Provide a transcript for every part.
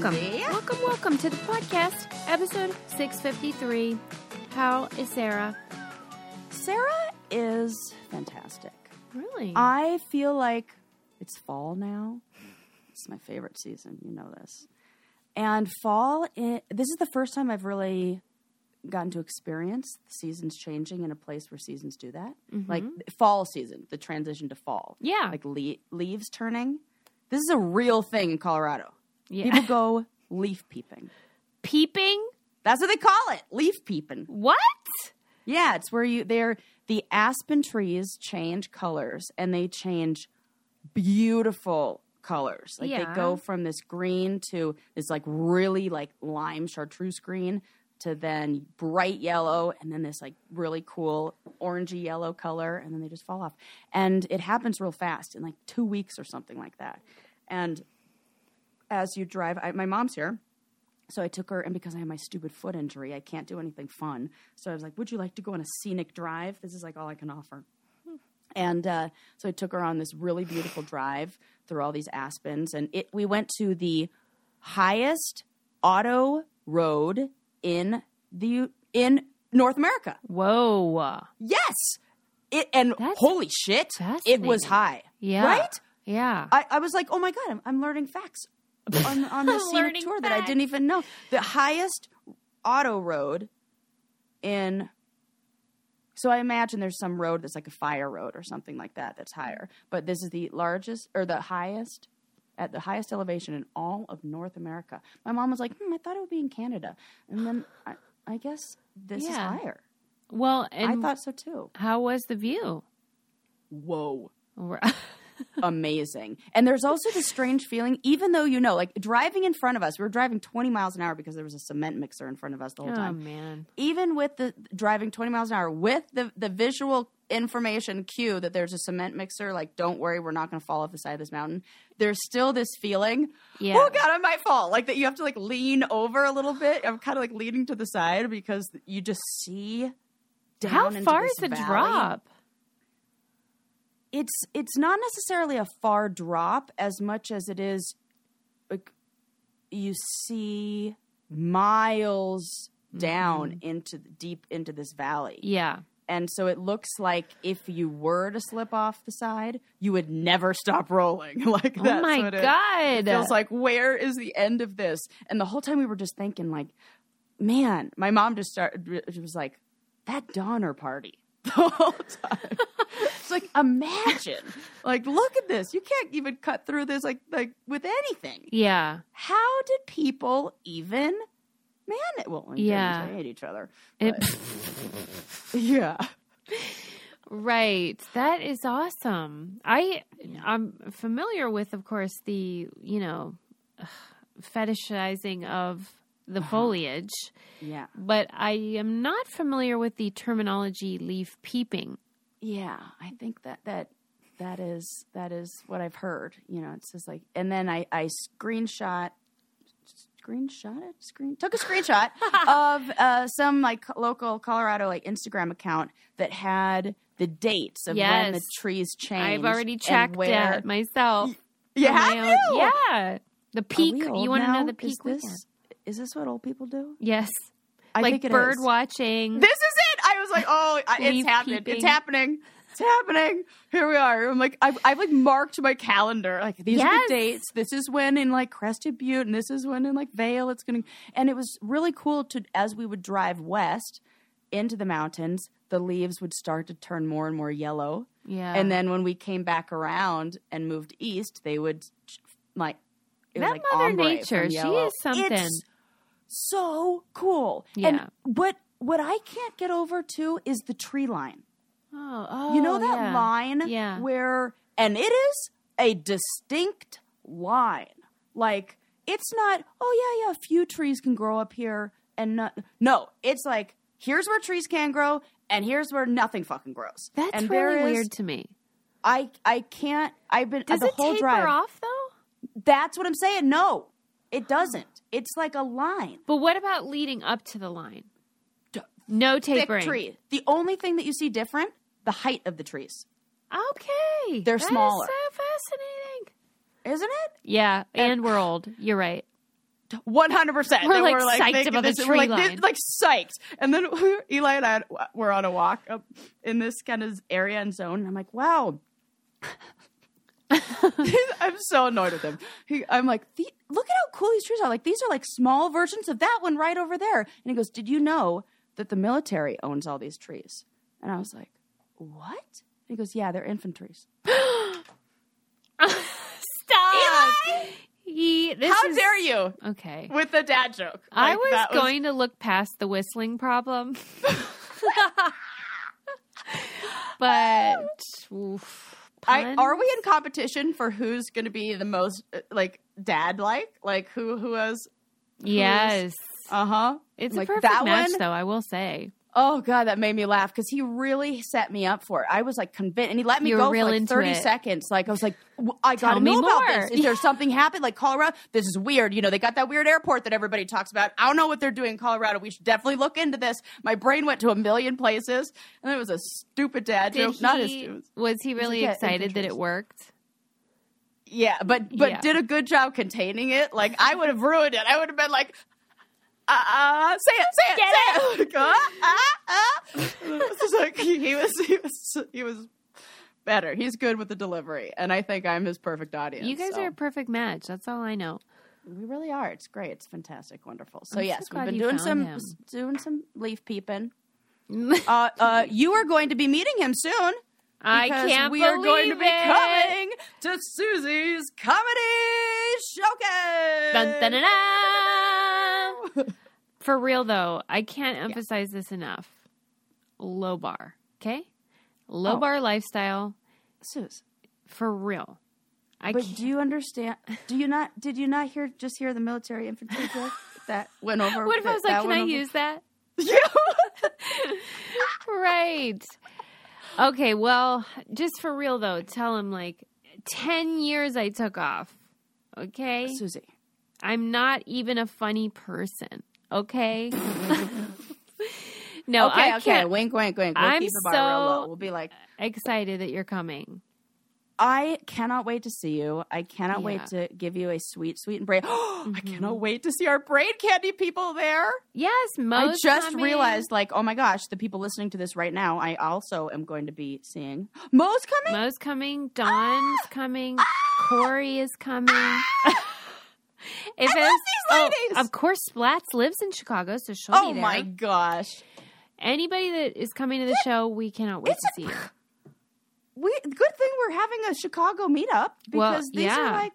Welcome, welcome, welcome to the podcast, episode 653. How is Sarah? Sarah is fantastic. Really? I feel like it's fall now. It's my favorite season. You know this. And fall, this is the first time I've really gotten to experience the seasons changing in a place where seasons do that. Mm-hmm. Like fall season, the transition to fall. Yeah. Like le- leaves turning. This is a real thing in Colorado. Yeah. People go leaf peeping. Peeping? That's what they call it, leaf peeping. What? Yeah, it's where you they're the aspen trees change colors and they change beautiful colors. Like Yeah. they go from this green to this like really like lime chartreuse green to then bright yellow and then this like really cool orangey yellow color and then they just fall off. And it happens real fast in like 2 weeks or something like that. And as you drive I, my mom's here so I took her, and because I have my stupid foot injury, I can't do anything fun. So I was like, "Would you like to go on a scenic drive? This is like all I can offer." And uh, so I took her on this really beautiful drive through all these aspens, and it. We went to the highest auto road in the in North America. Whoa. Yes, it and That's holy shit, it was high. Yeah. right. Yeah. I, I was like, oh my god, I'm, I'm learning facts on, on this scenic Learning tour that I didn't even know. The highest auto road in. So I imagine there's some road that's like a fire road or something like that that's higher. But this is the largest or the highest at the highest elevation in all of North America. My mom was like, hmm, I thought it would be in Canada, and then I, I guess this is higher. well, and I thought so too. how was the view? Whoa. Amazing. And there's also this strange feeling, even though you know, like driving in front of us, we were driving 20 miles an hour because there was a cement mixer in front of us the whole time. oh, time. man. Even with the driving 20 miles an hour, with the, the visual information cue that there's a cement mixer, like, don't worry, we're not going to fall off the side of this mountain, there's still this feeling, Yeah. oh God, I might fall. Like that you have to like lean over a little bit. I'm kind of like leaning to the side because you just see down How far is the drop? It's it's not necessarily a far drop as much as it is like you see miles mm-hmm. down into deep into this valley. Yeah. and so it looks like if you were to slip off the side you would never stop rolling. Like Oh my what it- God. it feels like. Where is the end of this? And the whole time we were just thinking like man my mom just started she was like that donner party the whole time it's like imagine like look at this you can't even cut through this like like with anything yeah. how did people even man it well we Yeah. didn't hate each other It- yeah Right. That is awesome. I I'm familiar with of course the, you know, fetishizing of the Uh-huh. foliage, yeah but I am not familiar with the terminology leaf peeping. Yeah, I think that that that is that is what I've heard. You know, it's just like, and then I I screenshot screenshot it screen took a screenshot of uh, some like local Colorado like Instagram account that had the dates of when the trees changed. I've already checked where, that myself. You for my have you? Yeah. The peak. You want to know the peak Is this? Is this what old people do? Yes. I like think it bird is. watching. This is it. I was like, oh, it's happening. peeping. It's happening. It's happening. Here we are. I'm like, I've, I've like marked my calendar. Like these are the dates. This is when in like Crested Butte, and this is when in like Vail. It's gonna. And it was really cool to as we would drive west into the mountains, the leaves would start to turn more and more yellow. yeah. And then when we came back around and moved east, they would like it was That like Mother Nature, she is something. It's so cool. Yeah. And what what I can't get over too is the tree line. oh, oh, You know oh, that yeah. line Yeah. where and it is a distinct line. Like it's not, oh yeah, yeah, a few trees can grow up here and not no, it's like here's where trees can grow and here's where nothing fucking grows. That's and really is- weird to me. I I can't I've been Does the it whole taper drive. off though? That's what I'm saying. No. It doesn't. It's like a line. But what about leading up to the line? No Thick tapering. tree. The only thing that you see different, the height of the trees. Okay, They're That is smaller. so fascinating. Isn't it? Yeah, and we're old. You're right. one hundred percent. We're, like, we're psyched about the this- tree we're like, line. this- like psyched. And then Eli and I were on a walk up in this kind of area and zone. And I'm like, wow. I'm so annoyed with him. He, I'm like, "The- look at how cool these trees are. Like these are like small versions of that one right over there. And he goes, did you know that the military owns all these trees? And I was like, what? And he goes, yeah, they're infantries. Stop. He. This How is, dare you Okay. with the dad joke? I Like, was that going to look past the whistling problem. but oof, I, are we in competition for who's going to be the most uh, like dad like? Like who who has? Yes. Uh huh. It's like a perfect match, one? though. I will say. Oh god, that made me laugh because he really set me up for it. I was like convinced, and he let me You go for like thirty it. seconds. Like I was like, I gotta me know about more. this. Is there something happened? Like Colorado, this is weird. You know, they got that weird airport that everybody talks about. I don't know what they're doing in Colorado. We should definitely look into this. My brain went to a million places, and it was a stupid dad Did joke. Not as he, stupid. was he really yeah, excited that it worked? Yeah, but but Yeah. did a good job containing it. Like I would have ruined it. I would have been like, uh, uh say it, say it, Get say it. Like, uh, uh, uh. It's just like he, he was, he was, he was better. He's good with the delivery, and I think I'm his perfect audience. You guys so. are a perfect match. That's all I know. we really are. It's great. It's fantastic, wonderful. So I'm so yes, we've been doing some him. doing some leaf peeping. Uh, uh, you are going to be meeting him soon. I because can't we believe are going to be it. coming to Susie's comedy showcase. Dun, dun, dun, dun. For real though, I can't emphasize this enough. Low bar, okay? Low Oh. bar lifestyle Sus, for real. I but can't. do you understand? Do you not? Did you not hear? Just hear the military infantry joke that went over? what if I was like, "Can I over?" use that?" Yeah. right. Okay, well, just for real though, tell him like 10 years I took off. Okay? Susie, I'm not even a funny person. Okay? no, okay, I okay. can't. Wink, wink, wink. We'll I'm keep the bar real so- low. We'll be like, Excited that you're coming. I cannot wait to see you. I cannot wait to give you a sweet, sweet and braid. I Mhm. cannot wait to see our braid candy people there. Yes, Mo's I just coming. realized, like, oh my gosh, the people listening to this right now, I also am going to be seeing Mo's coming. Mo's coming. Dawn's coming. Corey is coming. if I love these oh, of course, Splats lives in Chicago, so she'll oh be there. my gosh. Anybody that is coming to the show, we cannot wait to see you. We good thing we're having a Chicago meetup because Well, these yeah. are like,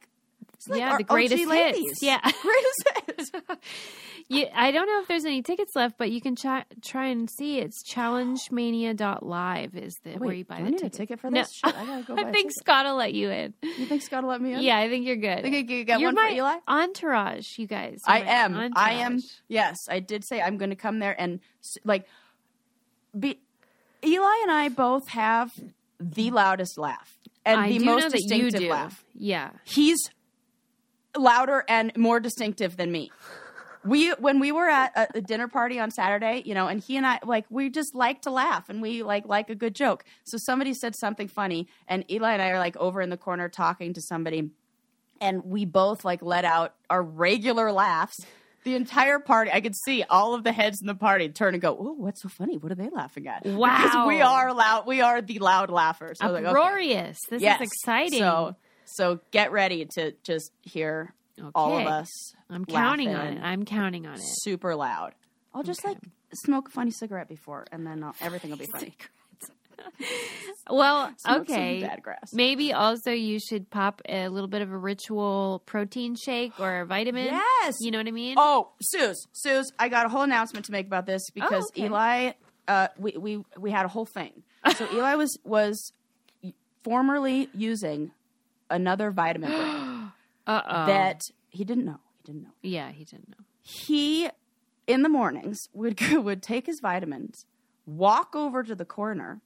like Yeah, the greatest OG hits. ladies. Yeah. greatest hits. You, I don't know if there's any tickets left, but you can ch- try and see. It's challengemania.live is the where you buy do the I need ticket. a ticket for No. this? Shit, I gotta go. I think. Scott will let you in. You think Scott will let me in? Yeah, I think you're good. Think you get you're one my for Eli? entourage, you guys. I You're my am. I am. Yes, I did say I'm going to come there and like. Be Eli and I both have the loudest laugh and I the most know that you distinctive do. laugh. Yeah. He's louder and more distinctive than me. We when we were at a, a dinner party on Saturday, you know, and he and I like we just like to laugh and we like like a good joke. So somebody said something funny, and Eli and I are like over in the corner talking to somebody, and we both like let out our regular laughs. The entire party, I could see all of the heads in the party turn and go, "Oh, what's so funny? What are they laughing at?" Because Wow. we are loud. We are the loud laughers. So was like, okay. This Yes. is exciting. So so get ready to just hear all of us I'm counting on it. I'm counting on it. super loud. I'll just Okay. like smoke a funny cigarette before, and then I'll, everything will be funny. Well, Smoke okay. bad grass. Maybe also you should pop a little bit of a ritual protein shake or a vitamin. Yes. You know what I mean? Oh, Suze, Suze, I got a whole announcement to make about this because okay. Eli, uh, we, we we had a whole thing. So Eli was was formerly using another vitamin brand Uh oh. that he didn't know. He didn't know. Yeah, he didn't know. he in the mornings would go, would take his vitamins, walk over to the corner,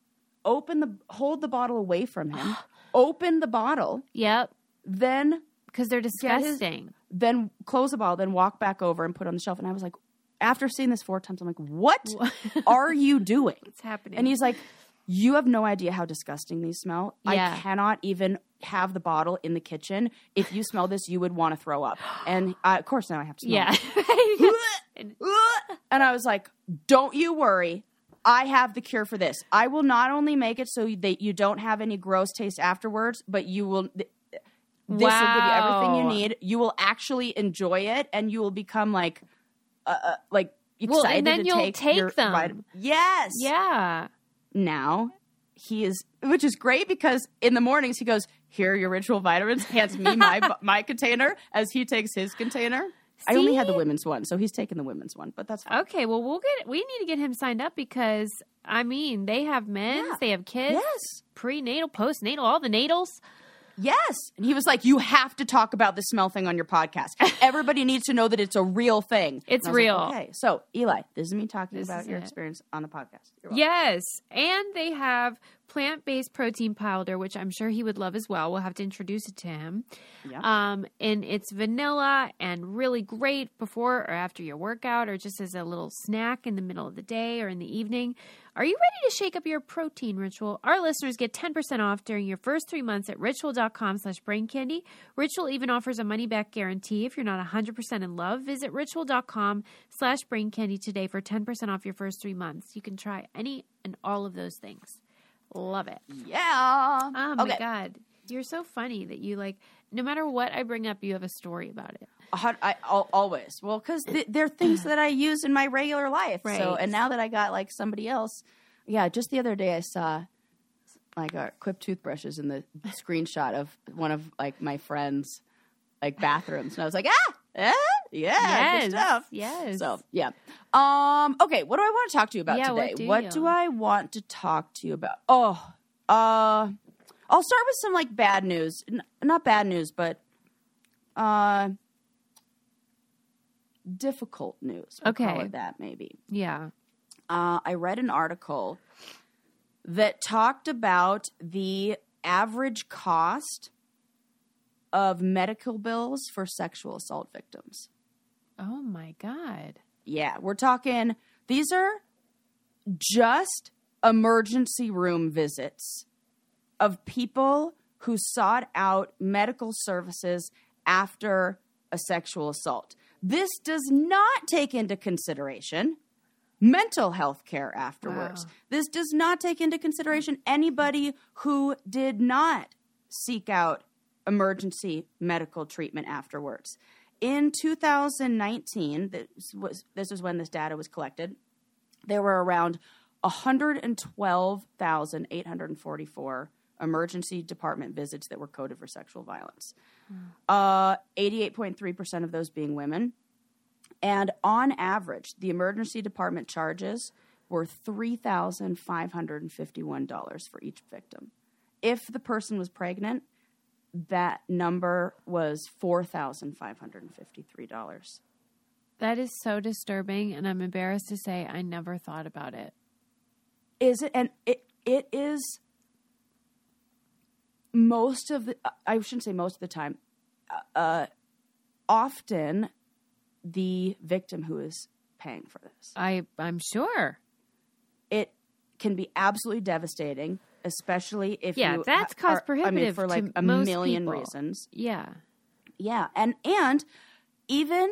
open the hold the bottle away from him, open the bottle, Yep. then Because they're his- disgusting. then close the bottle, then walk back over and put it on the shelf. And I was like, after seeing this four times, I'm like, what are you doing? What's happening? And he's like, you have no idea how disgusting these smell. Yeah. I cannot even have the bottle in the kitchen. If you smell this, you would want to throw up. And uh, of course, now I have to. Smell Yeah. it. and I was like, "Don't you worry." I have the cure for this. I will not only make it so that you don't have any gross taste afterwards, but you will. Th- this will give you everything you need. You will actually enjoy it, and you will become like, uh, uh, like excited Well, and then to you'll take, take your them. vitamin- Yes. yeah. Now he is, which is great because in the mornings he goes, "Here are your ritual vitamins." Hands me my my container as he takes his container. I only had the women's one, so he's taking the women's one, but that's fine. Okay, well we'll get we need to get him signed up because I mean they have men's, Yeah. they have kids, Yes. prenatal, postnatal, all the natals. Yes. And he was like, You have to talk about the smell thing on your podcast. Everybody needs to know that it's a real thing. It's was like, real. okay. So, Eli, this is me talking This about your it. experience on the podcast. You're. Yes, and they have plant-based protein powder, which I'm sure he would love as well. We'll have to introduce it to him. Yeah. Um, and it's vanilla and really great before or after your workout, or just as a little snack in the middle of the day or in the evening. Are you ready to shake up your protein ritual? Our listeners get 10% off during your first three months at ritual.com slash brain candy. Ritual even offers a money back guarantee if you're not 100% in love. Visit ritual.com slash brain candy today for 10% off your first three months. You can try any and all of those things. Love it. Yeah. Oh my okay. god, you're so funny that you like. No matter what I bring up, you have a story about it. A I, always. Well, because th- they're things that I use in my regular life. Right. So, and now that I got like somebody else, yeah. Just the other day, I saw like our Quip toothbrushes in the screenshot of one of like my friends' like bathrooms, and I was like, ah, eh? Yeah, good stuff. Yes. So yeah. Um. Okay. What do I want to talk to you about Yeah, what today? do what do I want to talk to you about? Oh. Uh. I'll start with some like bad news. N- not bad news, but uh difficult news. We'll Okay. that maybe. yeah. Uh, I read an article that talked about the average cost of medical bills for sexual assault victims. Oh my god. Yeah, we're talking, these are just emergency room visits of people who sought out medical services after a sexual assault. This does not take into consideration mental health care afterwards. Wow. This does not take into consideration anybody who did not seek out emergency medical treatment afterwards. In 2019, this was this is when this data was collected. There were around 112,844 emergency department visits that were coded for sexual violence. Uh, 88.3% of those being women. And on average, the emergency department charges were $3,551 for each victim. If the person was pregnant, that number was $4,553. That is so disturbing, and I'm embarrassed to say I never thought about it. Is it? And it it is most of the. I shouldn't say most of the time. Uh, often, the victim who is paying for this. I I'm sure. It can be absolutely devastating, especially if Yeah, you that's ha- cost are- I mean, prohibitive for like a million people. reasons. Yeah. Yeah, and and even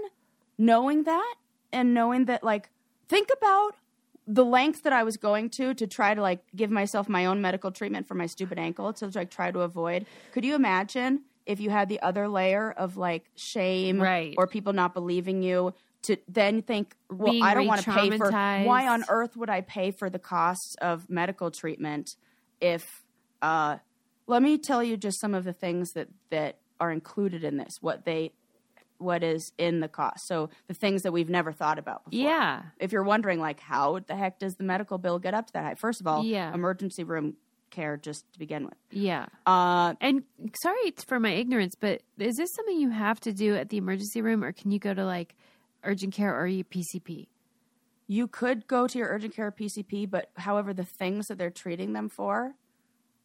knowing that and knowing that like think about the length that I was going to to try to like give myself my own medical treatment for my stupid ankle to like try to avoid. Could you imagine if you had the other layer of like shame Right. or people not believing you to then think, well, Being I don't want to pay for why on earth would I pay for the costs of medical treatment if uh let me tell you just some of the things that that are included in this what they what is in the cost so the things that we've never thought about before Yeah. if you're wondering like how the heck does the medical bill get up to that high first of all Yeah. emergency room care just to begin with Yeah. uh And sorry for my ignorance, but is this something you have to do at the emergency room, or can you go to like urgent care or your PCP? You could go to your urgent care pcp but however the things that they're treating them for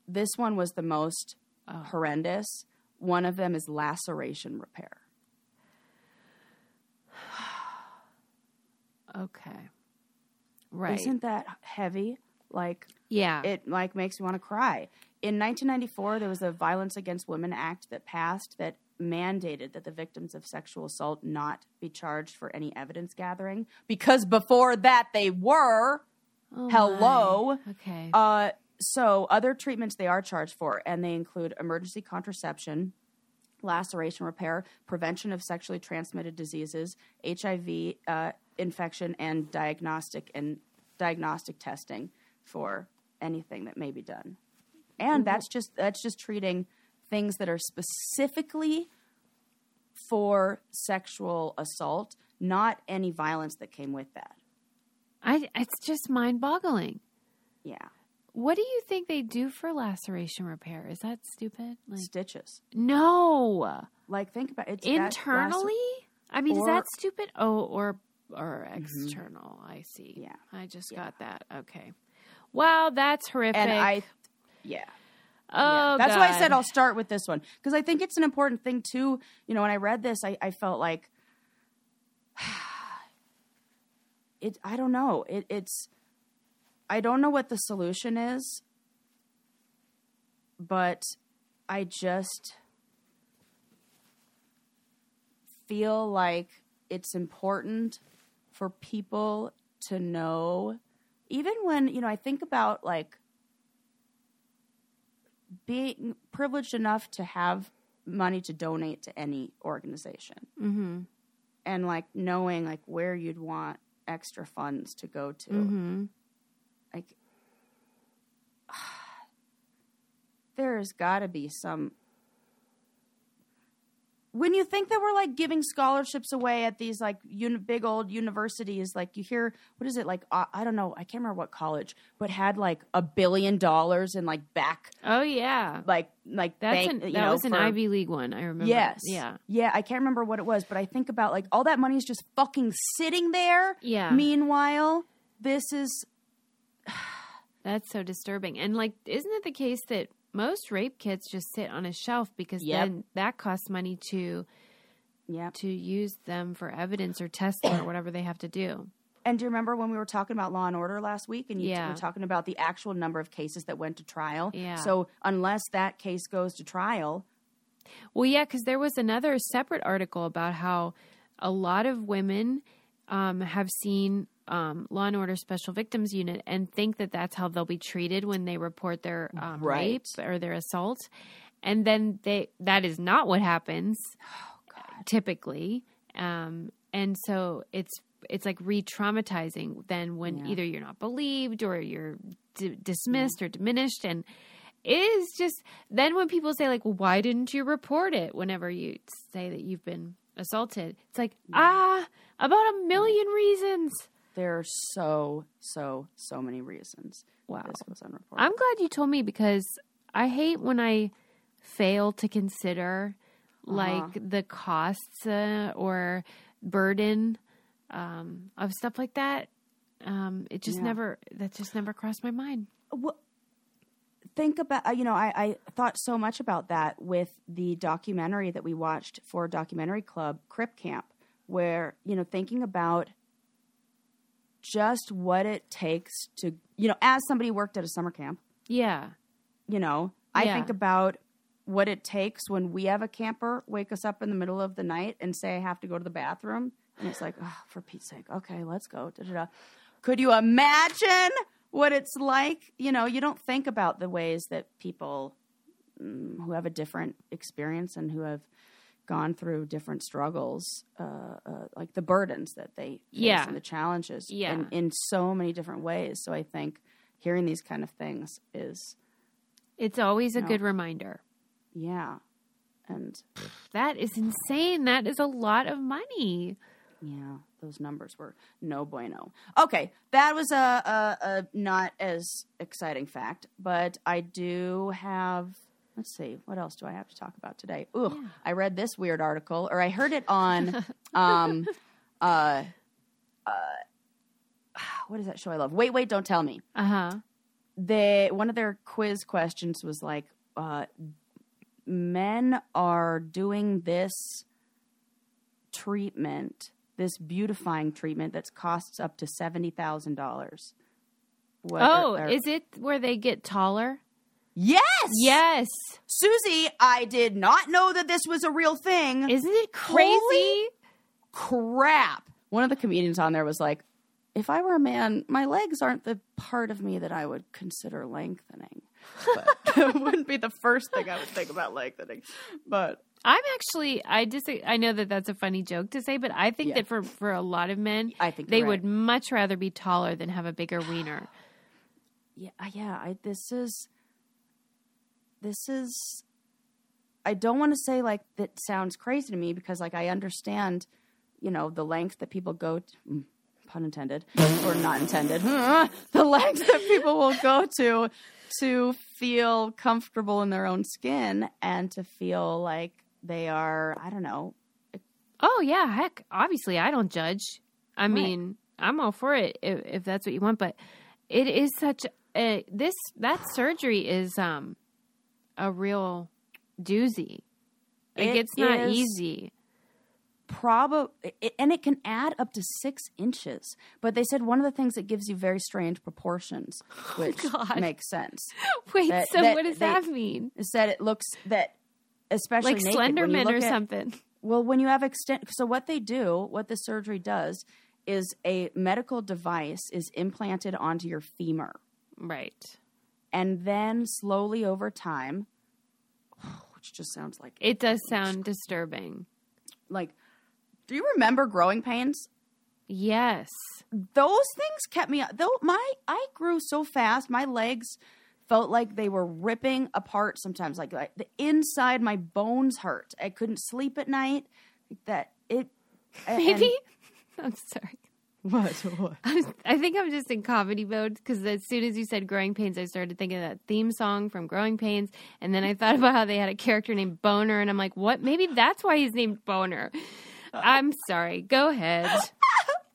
this one was the most Oh. horrendous one of them is laceration repair Okay. Right. isn't that heavy like yeah. it like makes me want to cry in 1994, there was a Violence Against Women Act that passed that mandated that the victims of sexual assault not be charged for any evidence gathering because before that they were. Oh, Hello. my. Okay. Uh, so other treatments they are charged for, and they include emergency contraception, laceration repair, prevention of sexually transmitted diseases, HIV uh, infection, and diagnostic and diagnostic testing for anything that may be done. And that's just that's just treating things that are specifically for sexual assault, not any violence that came with that. I it's just mind-boggling. Yeah, What do you think they do for laceration repair? Is that stupid? Like stitches. no. Like think about it. Internally? I mean, is that stupid? Oh, or or mm-hmm. external. I see. Yeah. I just got that. Okay. Wow, that's horrific. and I, yeah, oh, yeah. that's why I said I'll start with this one because I think it's an important thing too. You know, when I read this, I, I felt like it. I don't know. It, it's I don't know what the solution is, but I just feel like it's important for people to know even when you know i think about like being privileged enough to have money to donate to any organization Mhm. and like knowing like where you'd want extra funds to go to Mhm. like there's got to be some when you think that we're like giving scholarships away at these like uni- big old universities like you hear what is it like uh, i don't know i can't remember what college but had like a billion dollars in like back Oh yeah. like like That's bank, an, that know, was an Ivy League one. I remember. yes Yeah. yeah i can't remember what it was but i think about like all that money is just fucking sitting there Yeah. meanwhile this is That's so disturbing. And like, isn't it the case that most rape kits just sit on a shelf because Yep. then that costs money to yeah to use them for evidence or testing or whatever they have to do. And do you remember when we were talking about Law and Order last week, and you Yeah. were talking about the actual number of cases that went to trial? Yeah. So unless that case goes to trial, Well, yeah, because there was another separate article about how a lot of women um, have seen um, Law and Order Special Victims Unit and think that that's how they'll be treated when they report their um, Right. rape or their assault, and then they that is not what happens typically, um, and so it's it's like re-traumatizing then when Yeah. either you're not believed or you're d- dismissed or diminished. And it is just then when people say like well, why didn't you report it? whenever you say that you've been assaulted it's like ah about a million reasons there are so, so, so many reasons Wow. this goes unreported. i'm glad you told me because i hate when i fail to consider like the costs uh, or burden um, of stuff like that um, it just Yeah. never that just never crossed my mind Well, think about uh, you know I, I thought so much about that with the documentary that we watched for documentary club crip camp where you know thinking about just what it takes to you know as somebody who worked at a summer camp yeah. you know i Yeah. think about what it takes when we have a camper wake us up in the middle of the night and say i have to go to the bathroom. And it's like oh, for pete's sake. Okay let's go. Da-da-da. could you imagine what it's like? You know you don't think about the ways that people mm, who have a different experience and who have gone through different struggles uh, uh, like the burdens that they face Yeah. and the challenges Yeah. in, in so many different ways so i think hearing these kind of things is it's always a No. good reminder yeah. And That is insane. That is a lot of money. yeah, those numbers were no bueno. Okay, that was a, a, a not as exciting fact, but I do have. Let's see, what else do I have to talk about today? Ooh, Yeah. I read this weird article, or I heard it on, um, uh, uh, what is that show I love? Wait, wait, don't tell me. Uh huh. they one of their quiz questions was like uh, men are doing this treatment this beautifying treatment that costs up to $70000 What Oh, are- are- is it where they get taller? Yes. Yes. Susie, I did not know that this was a real thing. Isn't it crazy? Holy crap. One of the comedians on there was like, if I were a man, my legs aren't the part of me that I would consider lengthening. But it wouldn't be the first thing I would think about lengthening. But I'm actually I dis I know that that's a funny joke to say, but I think Yeah. that for for a lot of men, I think they you're would much rather be taller than have a bigger wiener. yeah, uh, yeah, I this is this is I don't want to say like that sounds crazy to me because like I understand, you know, the length that people go to, mm, pun intended or not intended. the length that people will go to to feel comfortable in their own skin and to feel like they are, I don't know, Oh yeah, heck, obviously I don't judge. I mean, I'm all for it if, if that's what you want, but it is such a this that surgery is um a real doozy. Like It it's not easy. probably and it can add up to six inches but they said one of the things that gives you very strange proportions oh which Oh, makes sense Wait, that- so that what does that mean? is that it looks that especially Like naked, Slenderman or at- something? well when you have extent so what they do what the surgery does is a medical device is implanted onto your femur Right. And then slowly over time which just sounds like It does sound disturbing. like do you remember growing pains Yes. those things kept me though my i grew so fast my legs felt like they were ripping apart sometimes like, like the inside my bones hurt i couldn't sleep at night that it and- Maybe. I'm sorry. what what I, was, I think I'm just in comedy mode because as soon as you said Growing Pains, I started thinking of that theme song from Growing Pains. And then I thought about how they had a character named Boner. And I'm like, what? Maybe that's why he's named Boner. I'm sorry. Go ahead.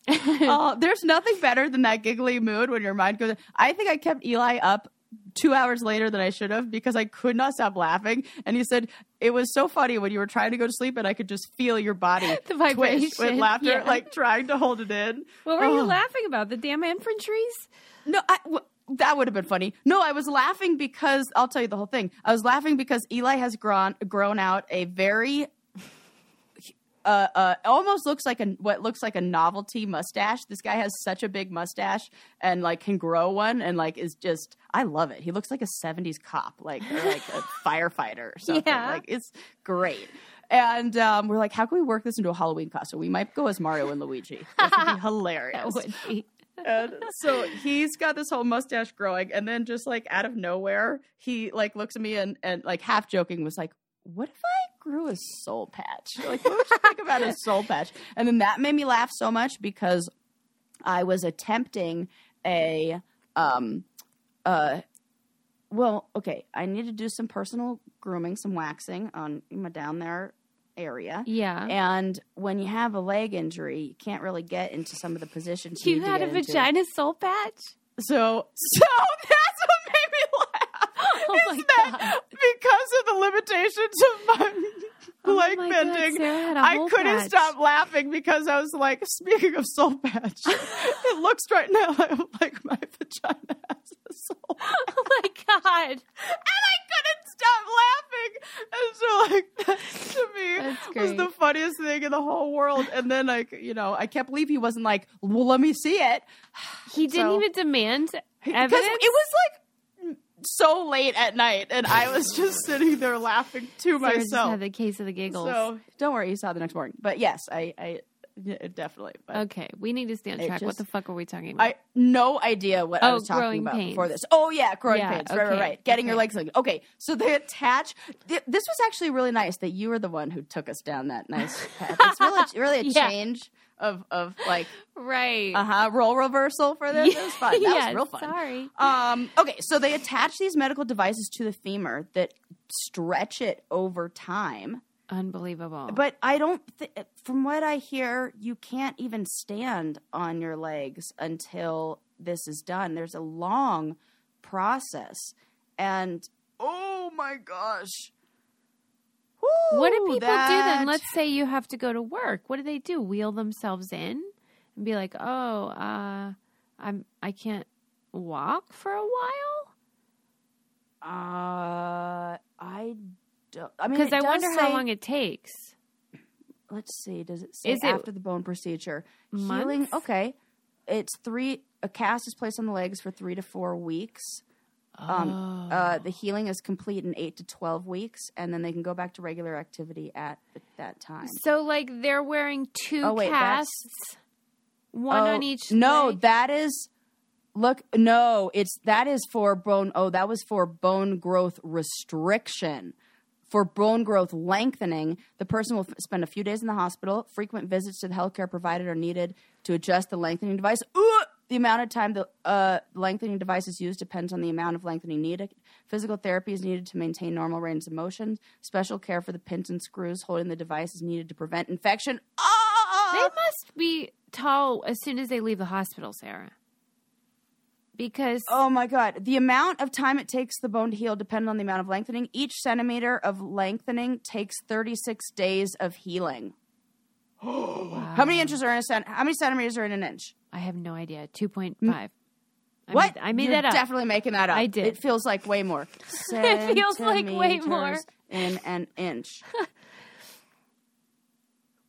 oh there's nothing better than that giggly mood when your mind goes i think i kept eli up two hours later than i should have because i could not stop laughing and he said it was so funny when you were trying to go to sleep and i could just feel your body The twitch with laughter yeah. like trying to hold it in What were you Oh. laughing about? The damn infantries? No, I, w- that would have been funny. No, I was laughing because I'll tell you the whole thing. I was laughing because Eli has grown grown out a very uh, uh, almost looks like a what looks like a novelty mustache. This guy has such a big mustache and like can grow one and like is just I love it. He looks like a '70s cop, like like a firefighter or something. Yeah. Like it's great. And um, we're like, how can we work this into a Halloween costume? We might go as Mario and Luigi. This would be hilarious. That would be. And so he's got this whole mustache growing, and then just like out of nowhere, he like looks at me and and like half joking was like, "What if I grew a soul patch? Like, what would you think about a soul patch?" And then that made me laugh so much because I was attempting a um uh well, okay, I need to do some personal grooming, some waxing on my down there area. Yeah. And when you have a leg injury, you can't really get into some of the positions you, You had a into. vagina soul patch? So, so that's what made me laugh. Oh is my that God. because of the limitations of my Oh leg my bending, Sarah had a I couldn't patch. stop laughing because I was like, speaking of soul patch, it looks right now like my vagina has a soul. Oh my God. And I couldn't stop laughing. And so, like, that to me was the funniest thing in the whole world. And then, like, you know, I can't believe he wasn't like, well, let me see it. He didn't So- even demand Because evidence. it was like so late at night, and I was just sitting there laughing to Sarah just myself. had the case of the giggles. So don't worry, you saw it the next morning. But yes, I, I yeah, definitely. But okay, we need to stay on track. what the fuck are we talking about? I no idea what I Oh, was talking about pains. before this. Oh yeah, growing Yeah, pains. Right, right, right. Getting your legs. Like, okay, so they attach. th- This was actually really nice that you were the one who took us down that nice path. It's really, really a Yeah. change of of like right. uh huh role reversal for this. It was fun. That yeah, was real fun. Sorry. Um, okay, so they attach these medical devices to the femur that stretch it over time. Unbelievable. But I don't, th- from what I hear, you can't even stand on your legs until this is done. There's a long process. And oh my gosh. What do Whew, people do then? Let's say you have to go to work. What do they do? Wheel themselves in and be like, "Oh, uh, I'm I can't walk for a while." Uh, I don't. I mean, Because I does wonder how long it takes. Let's see. Does it say Is it after the bone procedure? Healing. Okay, it's three. A cast is placed on the legs for three to four weeks. Um, Oh. uh, the healing is complete in eight to twelve weeks, and then they can go back to regular activity at that time. So, like, they're wearing two Oh, wait, casts, one Oh, on each. No, leg? that is. Look, no, it's that is for bone. Oh, that was for bone growth restriction. For bone growth lengthening, the person will f- spend a few days in the hospital. Frequent visits to the healthcare provider are needed to adjust the lengthening device. Ooh! The amount of time the uh, lengthening device is used depends on the amount of lengthening needed. Physical therapy is needed to maintain normal range of motion. Special care for the pins and screws holding the device is needed to prevent infection. Ah! They must be tall as soon as they leave the hospital, Sarah. Because Oh my god. The amount of time it takes the bone to heal depends on the amount of lengthening. Each centimeter of lengthening takes 36 days of healing. How many inches are in a cent? How many centimeters are in an inch? I have no idea. Two point five. I what? Made, I made You're that up. Definitely making that up. I did. It feels like way more. It feels like way more. In an inch.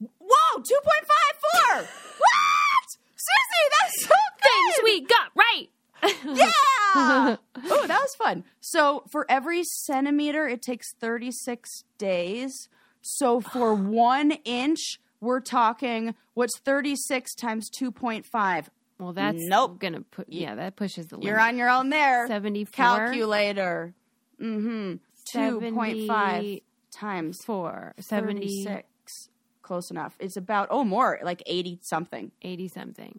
Whoa! Two point five four. what? Susie, that's so Things we got right. Yeah. oh, that was fun. So for every centimeter, it takes 36 days. So for one inch, we're talking what's 36 times 2.5. Well, that's Nope. gonna put. Yeah, that pushes the limit. You're on your own there. seventy-four. Calculator. Mm-hmm. 2.5 times Four. Seventy. Close enough. It's about, oh, more, like 80 something. 80 something.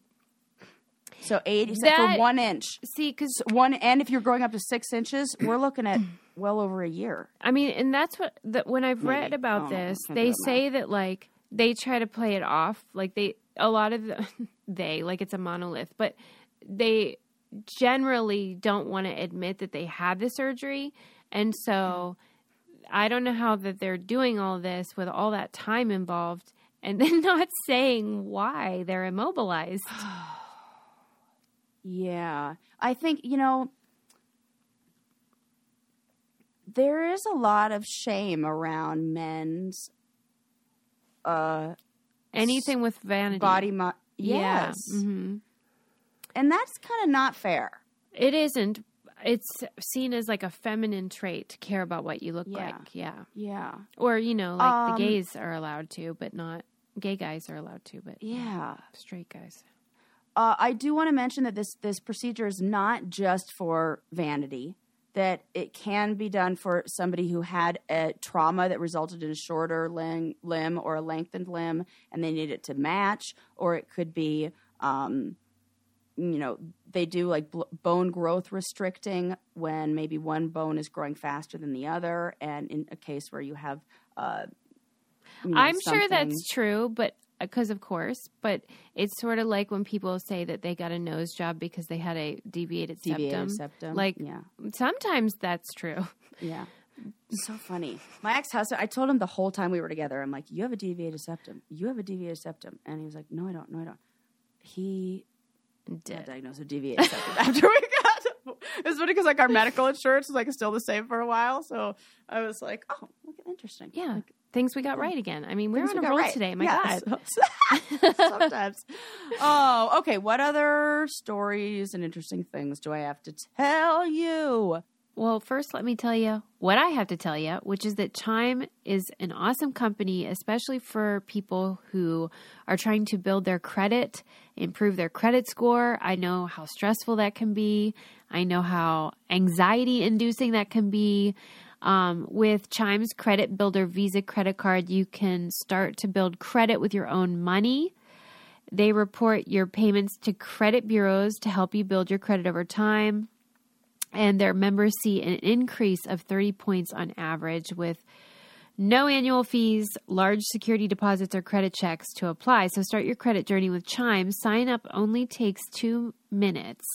So 80 That- for one inch. See, because One, and if you're growing up to six inches, we're looking at well over a year. I mean, and that's what the, when I've read about I this, they that say that like they try to play it off, like they a lot of the, they like it's a monolith, but they generally don't want to admit that they had the surgery, and so I don't know how that they're doing all this with all that time involved, and then not saying why they're immobilized. Yeah. I think, you know, there is a lot of shame around men's uh Anything with vanity, body mo- yes. Yeah. hmm And that's kind of not fair. It isn't. It's seen as like a feminine trait to care about what you look Yeah. like. Yeah. Yeah. Or, you know, like Um, the gays are allowed to, but not gay guys are allowed to, but Yeah. straight guys. Uh, I do want to mention that this this procedure is not just for vanity. That it can be done for somebody who had a trauma that resulted in a shorter limb, limb or a lengthened limb, and they need it to match. Or it could be, um, you know, they do like bl- bone growth restricting when maybe one bone is growing faster than the other, and in a case where you have, uh, you know, I'm sure that's true, but because of course, but it's sort of like when people say that they got a nose job because they had a deviated, deviated septum. septum. Like yeah. sometimes that's true. Yeah. So funny. My ex husband, I told him the whole time we were together, I'm like, you have a deviated septum. You have a deviated septum. And he was like, no, I don't. No, I don't. He got Dead. diagnosed with deviated septum after we got. It was funny because like our medical insurance was like still the same for a while. So I was like, oh, look, interesting. Yeah. Like, Things we got mm. right again. I mean, we're things on a we got roll right. today. My Yeah, God. Sometimes. Oh, okay. What other stories and interesting things do I have to tell you? Well, first, let me tell you what I have to tell you, which is that Chime is an awesome company, especially for people who are trying to build their credit, improve their credit score. I know how stressful that can be. I know how anxiety inducing that can be. Um, with Chime's Credit Builder Visa credit card, you can start to build credit with your own money. They report your payments to credit bureaus to help you build your credit over time and their members see an increase of 30 points on average with no annual fees, large security deposits, or credit checks to apply. So start your credit journey with Chime. Sign up only takes two minutes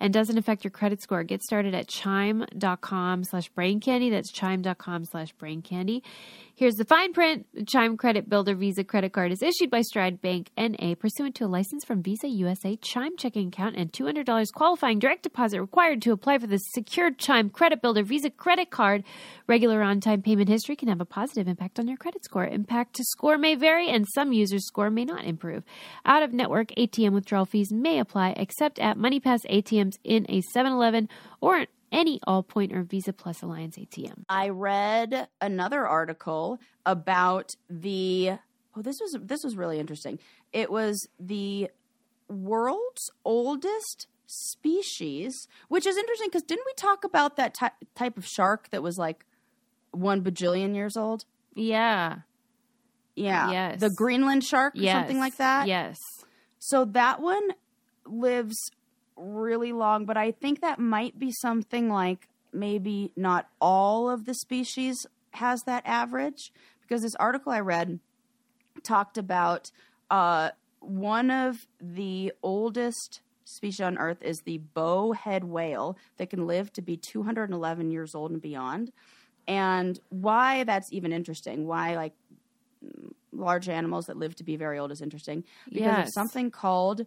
and doesn't affect your credit score. Get started at chime.com slash brain candy. That's chime.com slash brain candy. Here's the fine print. Chime Credit Builder Visa credit card is issued by Stride Bank NA pursuant to a license from Visa USA Chime checking account and $200 qualifying direct deposit required to apply for the secured Chime Credit Builder Visa credit card. Regular on time payment history can have a positive impact on your credit score. Impact to score may vary, and some users' score may not improve. Out of network ATM withdrawal fees may apply, except at MoneyPass ATMs in a 7 Eleven or any Allpoint or Visa Plus Alliance ATM. I read another article about the oh this was this was really interesting. It was the world's oldest species, which is interesting because didn't we talk about that ty- type of shark that was like one bajillion years old? Yeah. Yeah, Yes. the Greenland shark or Yes. something like that. Yes. So that one lives really long, but I think that might be something like maybe not all of the species has that average because this article I read talked about uh, one of the oldest species on Earth is the bowhead whale that can live to be 211 years old and beyond. And why that's even interesting, why like large animals that live to be very old is interesting because Yes. of something called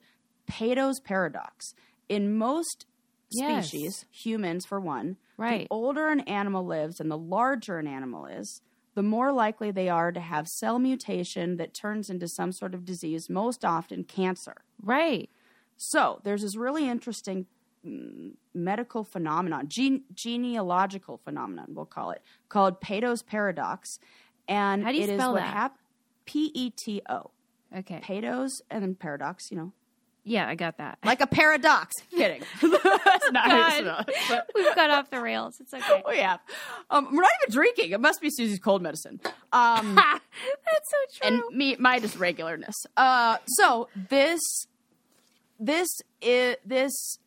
Peto's paradox. In most Yes. species, humans for one, Right. the older an animal lives and the larger an animal is, the more likely they are to have cell mutation that turns into some sort of disease, most often cancer. Right. So there's this really interesting mm, medical phenomenon, gene- genealogical phenomenon, we'll call it, called Peto's paradox. And How do you it is spell what that? hap- P E T O. Okay. Peto's and then paradox, you know, Yeah, I got that. like a paradox. Kidding. That's not God. not, but- We've got off the rails. It's okay. we have. Um, we're not even drinking. It must be Susie's cold medicine. Um, That's so true. and me my just regularness. Uh, so this this is this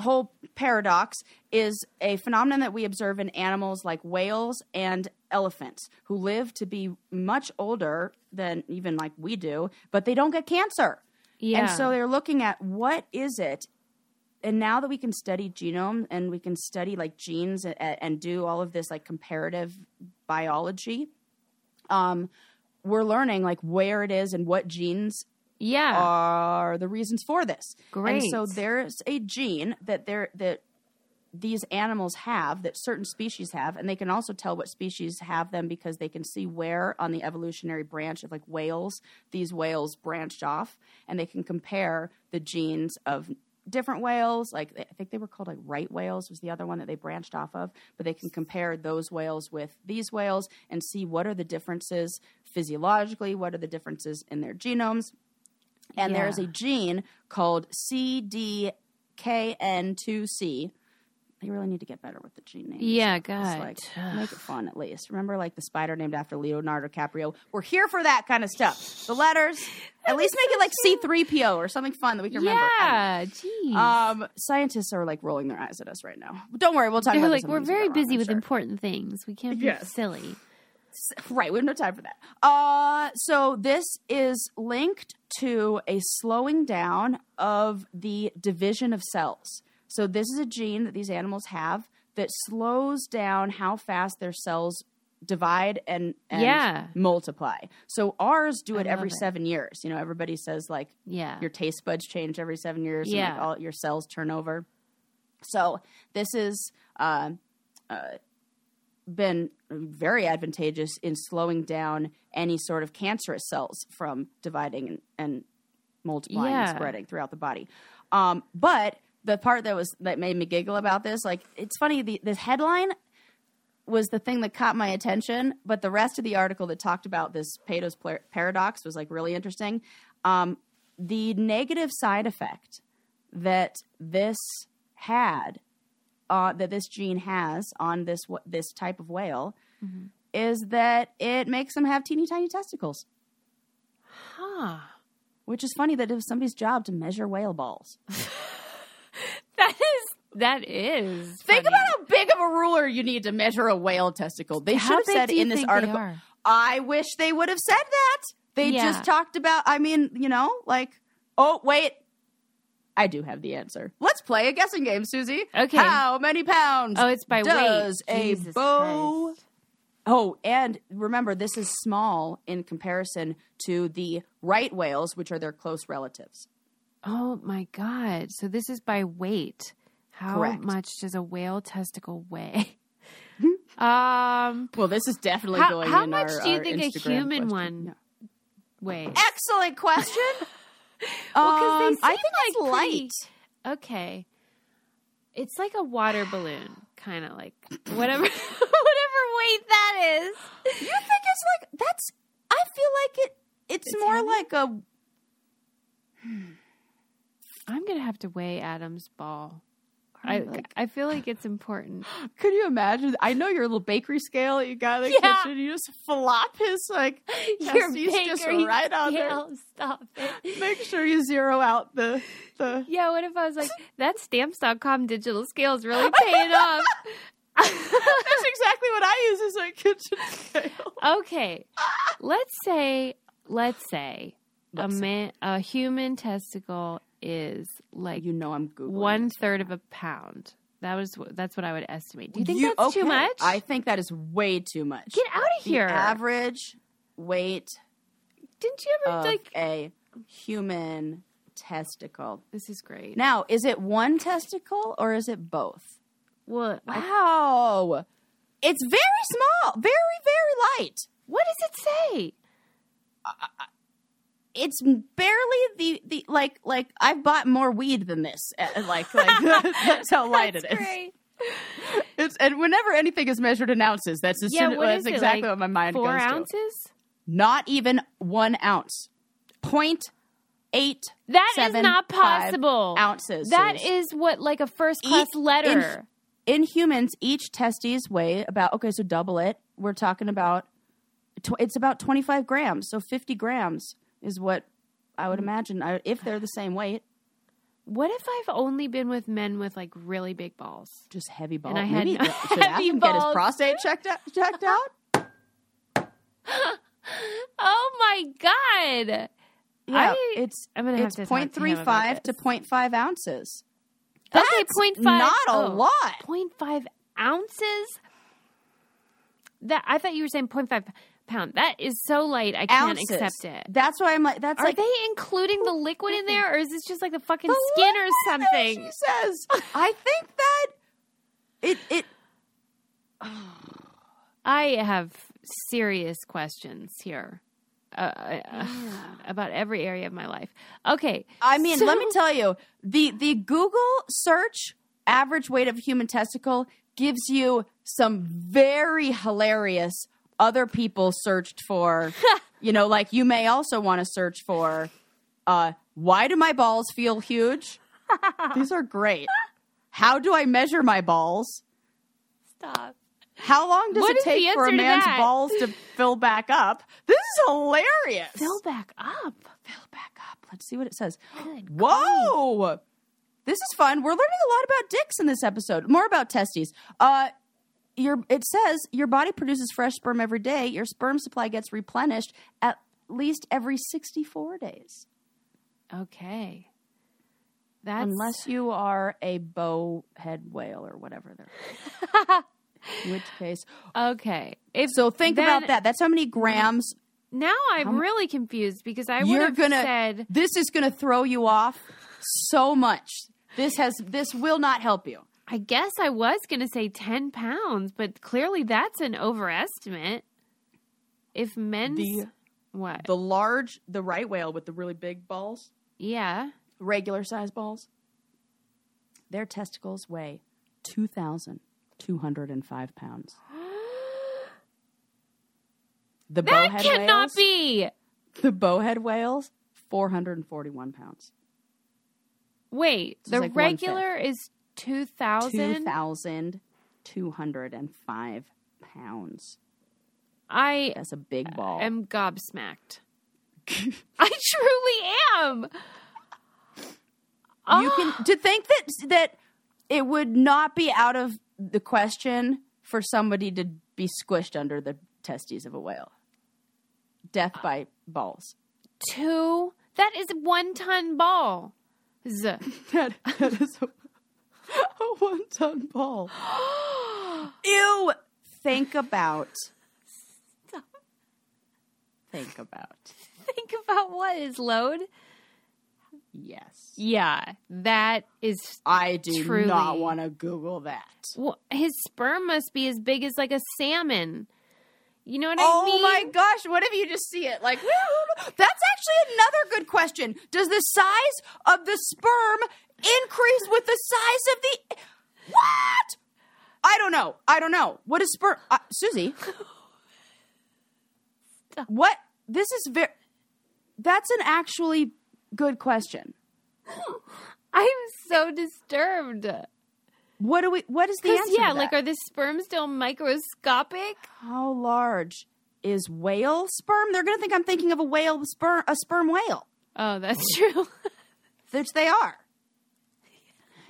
whole paradox is a phenomenon that we observe in animals like whales and elephants who live to be much older than even like we do, but they don't get cancer. Yeah. And so they're looking at what is it and now that we can study genome and we can study like genes and, and do all of this like comparative biology um, we're learning like where it is and what genes yeah. are the reasons for this. Great. And so there's a gene that there that these animals have that certain species have, and they can also tell what species have them because they can see where on the evolutionary branch of like whales these whales branched off, and they can compare the genes of different whales like i think they were called like right whales was the other one that they branched off of but they can compare those whales with these whales and see what are the differences physiologically what are the differences in their genomes and Yeah. there's a gene called CDKN2C. They really need to get better with the gene names. Yeah, God. like make it fun at least. Remember, like the spider named after Leonardo DiCaprio. We're here for that kind of stuff. The letters, at least make it like C3PO or something fun that we can remember. yeah. Jeez. Um, scientists are like rolling their eyes at us right now. But don't worry, we'll talk They're about like, we're very wrong, busy I'm with sure. important things. We can't be Yes. silly. Right, we have no time for that. Uh, so this is linked to a slowing down of the division of cells. So this is a gene that these animals have that slows down how fast their cells divide and, and Yeah. multiply. So ours do it every it. seven years. You know, everybody says like Yeah. your taste buds change every seven years and Yeah. like all your cells turn over. So this is uh, uh, been very advantageous in slowing down any sort of cancerous cells from dividing and, and multiplying Yeah. and spreading throughout the body. Um, but the part that was that made me giggle about this, like it's funny, the this headline was the thing that caught my attention, but the rest of the article that talked about this plar- paradox was like really interesting. Um, the negative side effect that this had, uh, that this gene has on this this type of whale, is that it makes them have teeny tiny testicles. Huh. Which is funny that it was somebody's job to measure whale balls. That is. Think funny. about how big of a ruler you need to measure a whale testicle. They should have said in this article. I wish they would have said that. They Yeah. just talked about. I mean, you know, like, oh wait, I do have the answer. Let's play a guessing game, Susie. Okay. How many pounds? Oh, it's by does weight. a Jesus bow? Christ. Oh, and remember, this is small in comparison to the right whales, which are their close relatives. Oh my god. So this is by weight. How Correct. much does a whale testicle weigh? um Well, this is definitely How- going how in much our- do you our think a human question. one Yeah. weighs? Excellent question. Well, 'cause they Um, I seem think it's like pretty- light. Okay. It's like a water balloon, kind of like whatever whatever weight that is. You think it's like that's? I feel like it. It's, It's more heavy? like a. I'm going to have to weigh Adam's ball. I like- I feel like it's important. Could you imagine? I know your little bakery scale that you got in the Yeah. kitchen. You just flop his like. Your testes just bakery right on there. scale, Stop it. Make sure you zero out the the. Yeah, what if I was like, that stamps.com digital scale is really paying off? That's exactly what I use as a kitchen scale. okay. Let's say let's say a Let's say. man a human testicle is like You know I'm googling. one third of a pound. That was that's what I would estimate. Do you think You- that's too much? I think that is way too much. Get out of The here! average weight Didn't you ever like? a human testicle. This is great. Now, is it one testicle or is it both? well, I- Wow. It's very small, very, very light. what does it say? It's barely the, the like like I've bought more weed than this. Uh, Like like that's how light That's it is. great. It's and whenever anything is measured in ounces, that's as Yeah, soon, that's is exactly like what my mind Four goes to. ounces. Not even one ounce. Point eight. That is seven, not possible. ounces. That is what like a first class Each- letter. in humans, each testes weigh about okay, so double it. We're talking about tw- it's about twenty five grams, so fifty grams is what I Mm. would imagine I, if they're the same weight. What if I've only been with men with like really big balls? Just heavy balls. And I had Maybe no should heavy get his balls. prostate checked out. Checked out. Oh my god! Yeah, I- it's I'm gonna have it's to talk point to three him about five to this. point five ounces. Okay, That's 0.5 Not a oh. lot. 0.5 ounces. That I thought you were saying 0.5 pound. That is so light. I can't Ounces. accept it. That's why I'm like. That's Are like they including the liquid in there, or is this just like the fucking the skin or something? She says. I think that it it I have serious questions here uh, uh, about every area of my life. Okay, I mean, So- let me tell you, the the Google search average weight of human testicle gives you some very hilarious other people searched for. you know, like you may also want to search for uh why do my balls feel huge? These are great. How do I measure my balls? stop. How long does What it take for a answer to man's balls to fill back up? This is hilarious. Fill back up. fill back up. Let's see what it says. Good Whoa! This is fun. We're learning a lot about dicks in this episode. More about testes. Uh your it says your body produces fresh sperm every day. Your sperm supply gets replenished at least every 64 days. Okay. That's Unless you are a bowhead whale or whatever they're. in which case. okay. If So think then- about that. That's how many grams Now I'm really confused because I would have gonna said this is going to throw you off so much. This has this will not help you. I guess I was going to say 10 pounds, but clearly that's an overestimate. If men's The- what? The large, the right whale with the really big balls, yeah. regular size balls, their testicles weigh 2,205 pounds. The That bowhead cannot whales, be. the bowhead whales, 441 pounds. Wait, is the like regular is 2000. 2,205 pounds. I That's a big ball. am gobsmacked. I truly am. you can to think that that it would not be out of the question for somebody to be squished under the testes of a whale. Death by balls. two. That is one ton ball. Z. That, that is a, a one ton ball. Ew. Think about. Think about. Think about what is load. Yes. Yeah, that is. I do Truly. not want to Google that. Well, his sperm must be as big as like a salmon. You know what Oh I mean? my gosh, what if you just see it? Like, that's actually another good question. Does the size of the sperm increase with the size of the. What? I don't know. I don't know. What is sperm? Uh, Susie. What? This is very. That's an actually good question. I'm so disturbed. What do we? What is the answer? yeah, like are the sperm still microscopic? how large is whale sperm? They're going to think I'm thinking of a whale sperm, a sperm whale. Oh, that's true. which they are.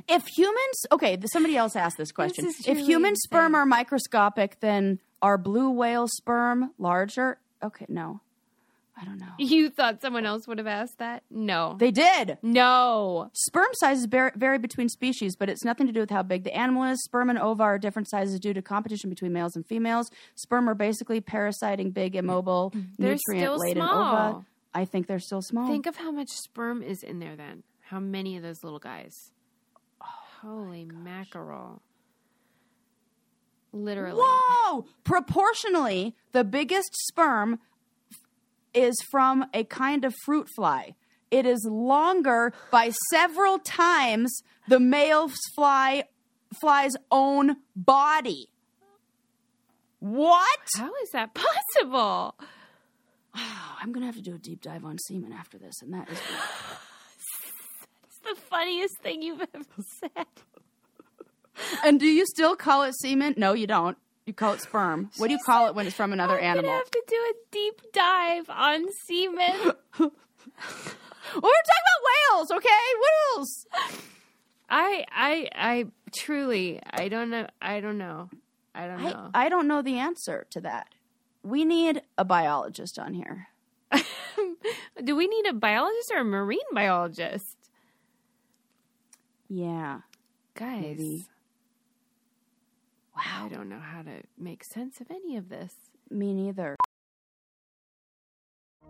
If humans, okay, somebody else asked this question. is if human sperm are microscopic, then are blue whale sperm larger? Okay, no. I don't know. you thought someone else would have asked that? No. They did. no. Sperm sizes vary between species, but it's nothing to do with how big the animal is. Sperm and ova are different sizes due to competition between males and females. Sperm are basically parasiting, big, immobile, They're nutrient-laden small. ova. I think they're still small. Think of how much sperm is in there then. How many of those little guys? Holy mackerel. Literally. Whoa! Proportionally, the biggest sperm f- is from a kind of fruit fly. It is longer by several times the male fly fly's own body. What? How is that possible? Oh, I'm gonna have to do a deep dive on semen after this, and that is the funniest thing you've ever said. And do you still call it semen? No, you don't. You call it sperm. What do you call it when it's from another I'm animal? gonna have to do a deep dive on semen. Well, we're talking about whales, okay? What else? I I I truly I don't know I don't know. I don't I, know. I don't know the answer to that. We need a biologist on here. Do we need a biologist or a marine biologist? Yeah. Guys, Maybe. I don't know how to make sense of any of this. Me neither.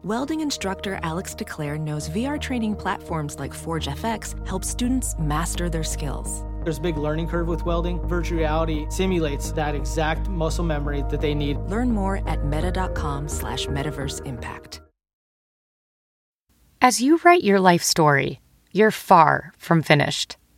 Welding instructor Alex DeClaire knows VR training platforms like Forge FX help students master their skills. There's a big learning curve with welding. Virtual reality simulates that exact muscle memory that they need. Learn more at meta.com slash metaverse impact. As you write your life story, you're far from finished.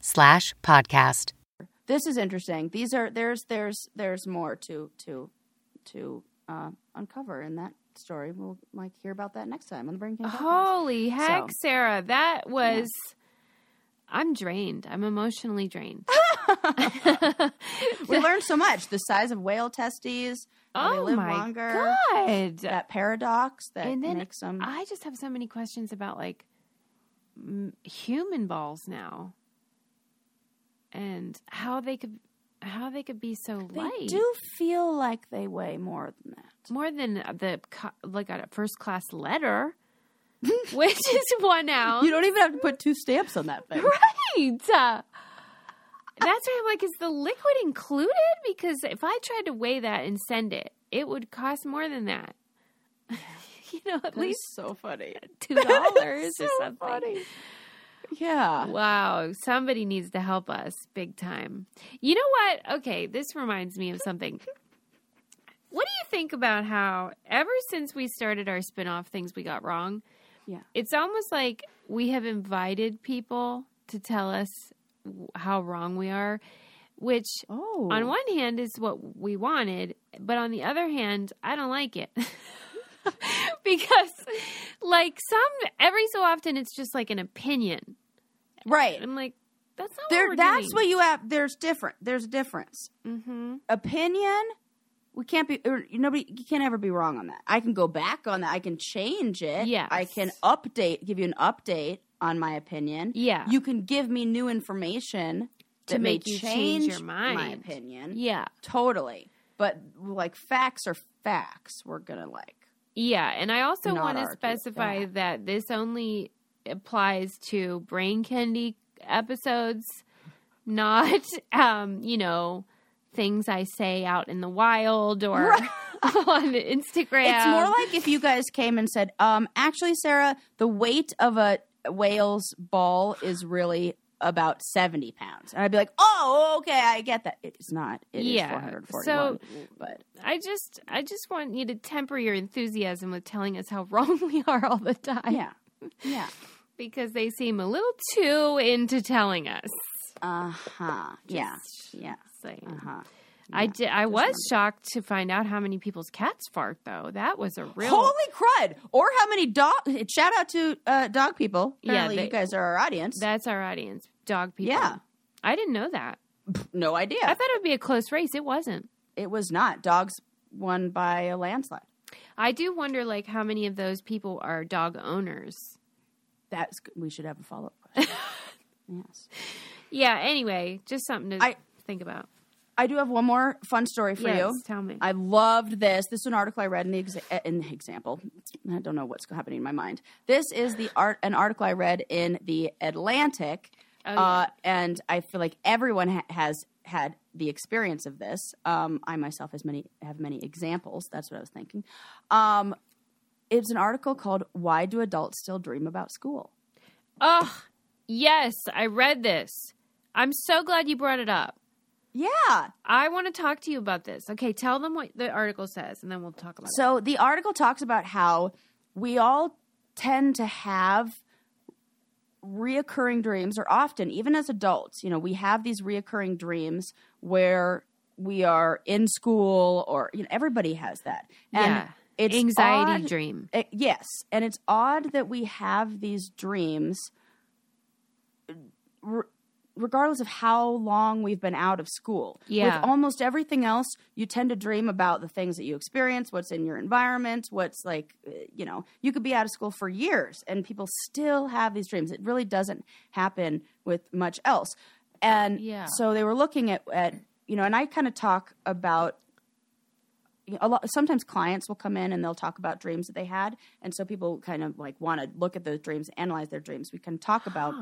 slash podcast. This is interesting. These are there's there's there's more to to to uh, uncover in that story. We'll like hear about that next time on the Brain Can podcast. Holy heck, So- Sarah, that was. I'm drained. I'm emotionally drained. We learned so much. The size of whale testes. how they oh live my longer. god! That paradox that and then makes them. I just have so many questions about like m- human balls now, and how they could how they could be so they light. They do feel like they weigh more than that. more than the like a first class letter, which is one ounce. You don't even have to put two stamps on that thing. right. Uh, that's why I'm like, is the liquid included? Because if I tried to weigh that and send it, it would cost more than that. you know, at least so funny. two dollars or something. funny. Yeah. Wow, somebody needs to help us big time. You know what? Okay, this reminds me of something. What do you think about how ever since we started our spin-off things we got wrong, Yeah. it's almost like we have invited people to tell us how wrong we are, which Oh. on one hand is what we wanted, but on the other hand, I don't like it. because like some every so often it's just like an opinion. Right. I'm like, that's not There, what we're that's doing. what you have. There's different. There's a difference. Mm-hmm. Opinion. We can't be. Or nobody. You can't ever be wrong on that. I can go back on that. I can change it. Yeah. I can update. Give you an update on my opinion. Yeah. You can give me new information To that may make you change your My mind. opinion. Yeah. Totally. But like facts are facts. We're gonna like. Yeah, and I also Not want to specify that. that. this only applies to brain candy episodes, not um, you know, things I say out in the wild or on Instagram. It's more like if you guys came and said, um, actually, Sarah, the weight of a whale's ball is really about 70 pounds. And I'd be like, oh, okay, I get that. It's not. It is Yeah, 441. so- but I just I just want you to temper your enthusiasm with telling us how wrong we are all the time. yeah. Yeah. Because they seem a little too into telling us. Uh huh. Yeah. Yeah. Saying. Uh huh. I did. I was shocked to find out how many people's cats fart, though. That was a real. Holy crud! Or how many dog? Shout out to uh, dog people. Yeah, they- you guys are our audience. That's our audience, dog people. Yeah. I didn't know that. no idea. I thought it would be a close race. It wasn't. it was not. Dogs won by a landslide. I do wonder, like, how many of those people are dog owners. That's we should have a follow up question. yes. Yeah. Anyway, just something to I- think about. I do have one more fun story for yes, you. tell me. I loved this. This is an article I read in the exa- in the example. I don't know what's happening in my mind. This is the art an article I read in the Atlantic, Oh, yeah. uh, and I feel like everyone ha- has had the experience of this. Um, I myself has many have many examples. That's what I was thinking. Um, it's an article called "Why Do Adults Still Dream About School?" oh, yes, I read this. I'm so glad you brought it up. Yeah. I want to talk to you about this. Okay, tell them what the article says, and then we'll talk about it. So the article talks about how we all tend to have reoccurring dreams, or often, even as adults, you know, we have these reoccurring dreams where we are in school, or you know, everybody has that. And yeah, it's anxiety odd- dream. uh, yes, and it's odd that we have these dreams, r- regardless of how long we've been out of school. Yeah. With almost everything else, you tend to dream about the things that you experience, what's in your environment, what's like, uh, you know, you could be out of school for years and people still have these dreams. It really doesn't happen with much else. And Yeah. so they were looking at, at you know, and I kind of talk about a lot sometimes clients will come in and they'll talk about dreams that they had and so people kind of like want to look at those dreams analyze their dreams we can talk about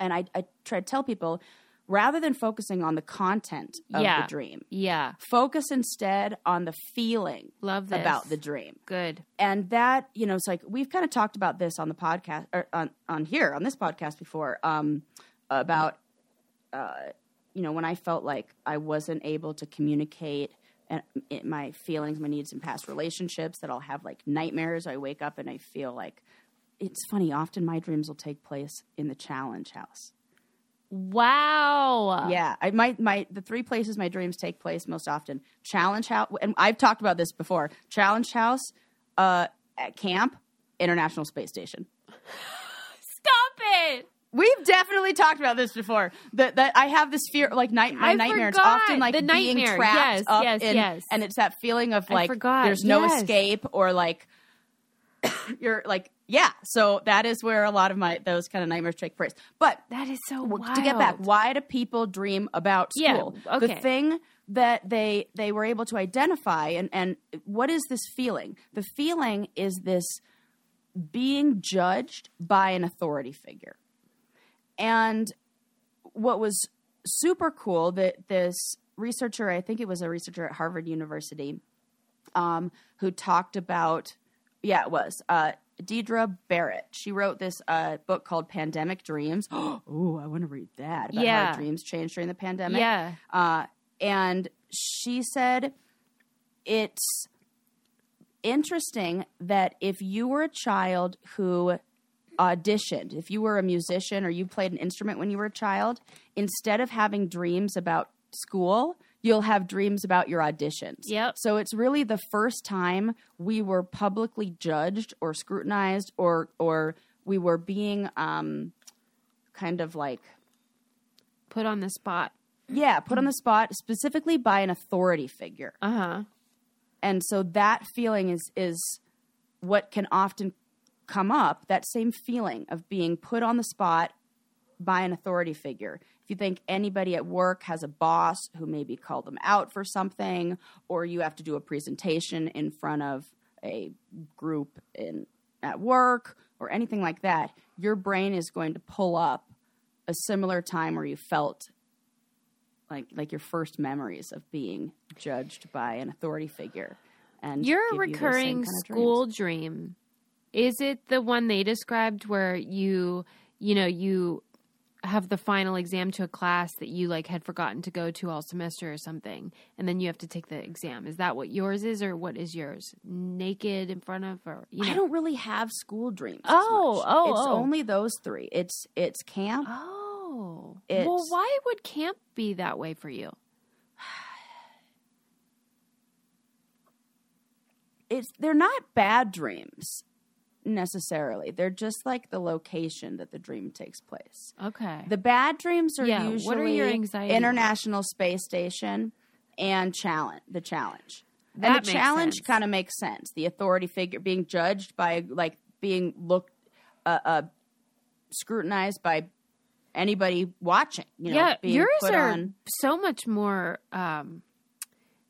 and I, I try to tell people rather than focusing on the content of Yeah. the dream Yeah, focus instead on the feeling love this. about the dream Good. and that you know it's like we've kind of talked about this on the podcast or on, on here on this podcast before um, about uh, you know when i felt like i wasn't able to communicate and it, my feelings my needs in past relationships that i'll have like nightmares i wake up and i feel like it's funny often my dreams will take place in the challenge house Wow. yeah, I my my the three places my dreams take place most often: Challenge House, and I've talked about this before. Challenge House, uh, at camp, International Space Station. Stop it. We've definitely talked about this before. That that I have this fear, like night my I nightmare. It's forgot. often like The being nightmare. trapped Yes, up yes, in, yes. and it's that feeling of like there's no Yes. escape or like you're like yeah. So that is where a lot of my those kind of nightmares take place. But That is so wild. to get back, why do people dream about Yeah, school? okay. The thing that they they were able to identify and and what is this feeling? The feeling is this being judged by an authority figure. And what was super cool that this researcher, I think it was a researcher at Harvard University, um, who talked about, yeah, it was uh, Deirdre Barrett. She wrote this uh, book called Pandemic Dreams. oh, I want to read that about Yeah. how dreams changed during the pandemic. Yeah. Uh, and she said it's interesting that if you were a child who auditioned, if you were a musician or you played an instrument when you were a child, instead of having dreams about school, you'll have dreams about your auditions. Yep. So it's really the first time we were publicly judged or scrutinized or or we were being um kind of like Put on the spot. yeah, put on the spot specifically by an authority figure. Uh huh. and so that feeling is is what can often come up that same feeling of being put on the spot by an authority figure you think anybody at work has a boss who maybe called them out for something or you have to do a presentation in front of a group in at work or anything like that your brain is going to pull up a similar time where you felt like like your first memories of being judged by an authority figure and Your give you recurring kind of school dreams. dream is it the one they described where you you know you have the final exam to a class that you like had forgotten to go to all semester or something and then you have to take the exam is that what yours is or what is yours naked in front of or you know I don't really have school dreams. Oh, oh, it's oh. only those three. It's it's camp. oh well why would camp be that way for you It's they're not bad dreams necessarily. They're just like the location that the dream takes place. okay The bad dreams are Yeah, usually what are your anxiety International Space Station and challenge the challenge. That and makes the challenge kind of makes sense. The authority figure being judged by like being looked uh, uh scrutinized by anybody watching, you know, yeah being yours put are on so much more um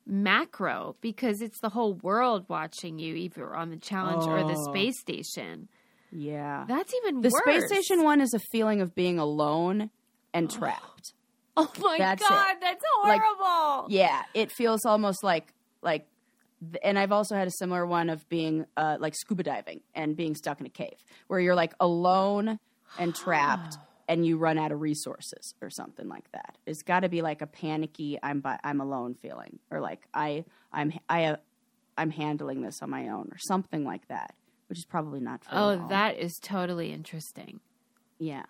macro because it's the whole world watching you either on the challenge or the Oh. space station yeah. that's even worse The worse space station one is a feeling of being alone and trapped. oh my That's it. god that's Like- horrible Yeah, it feels almost like like and I've also had a similar one of being uh, like scuba diving and being stuck in a cave where you're like alone and trapped and you run out of resources or something like that. It's got to be like a panicky I'm by, I'm alone feeling or like I I'm I uh, I'm handling this on my own or something like that, which is probably not true. oh that is totally interesting yeah.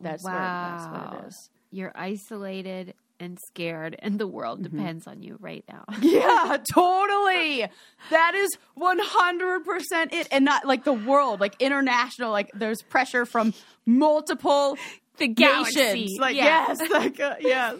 That's wow what that's what it is. you're isolated and scared and the world Mm-hmm. depends on you right now Yeah, totally. That is 100% it. And not like the world, like international, like there's pressure from multiple the nations. Like, yeah. yes, like, uh, yes.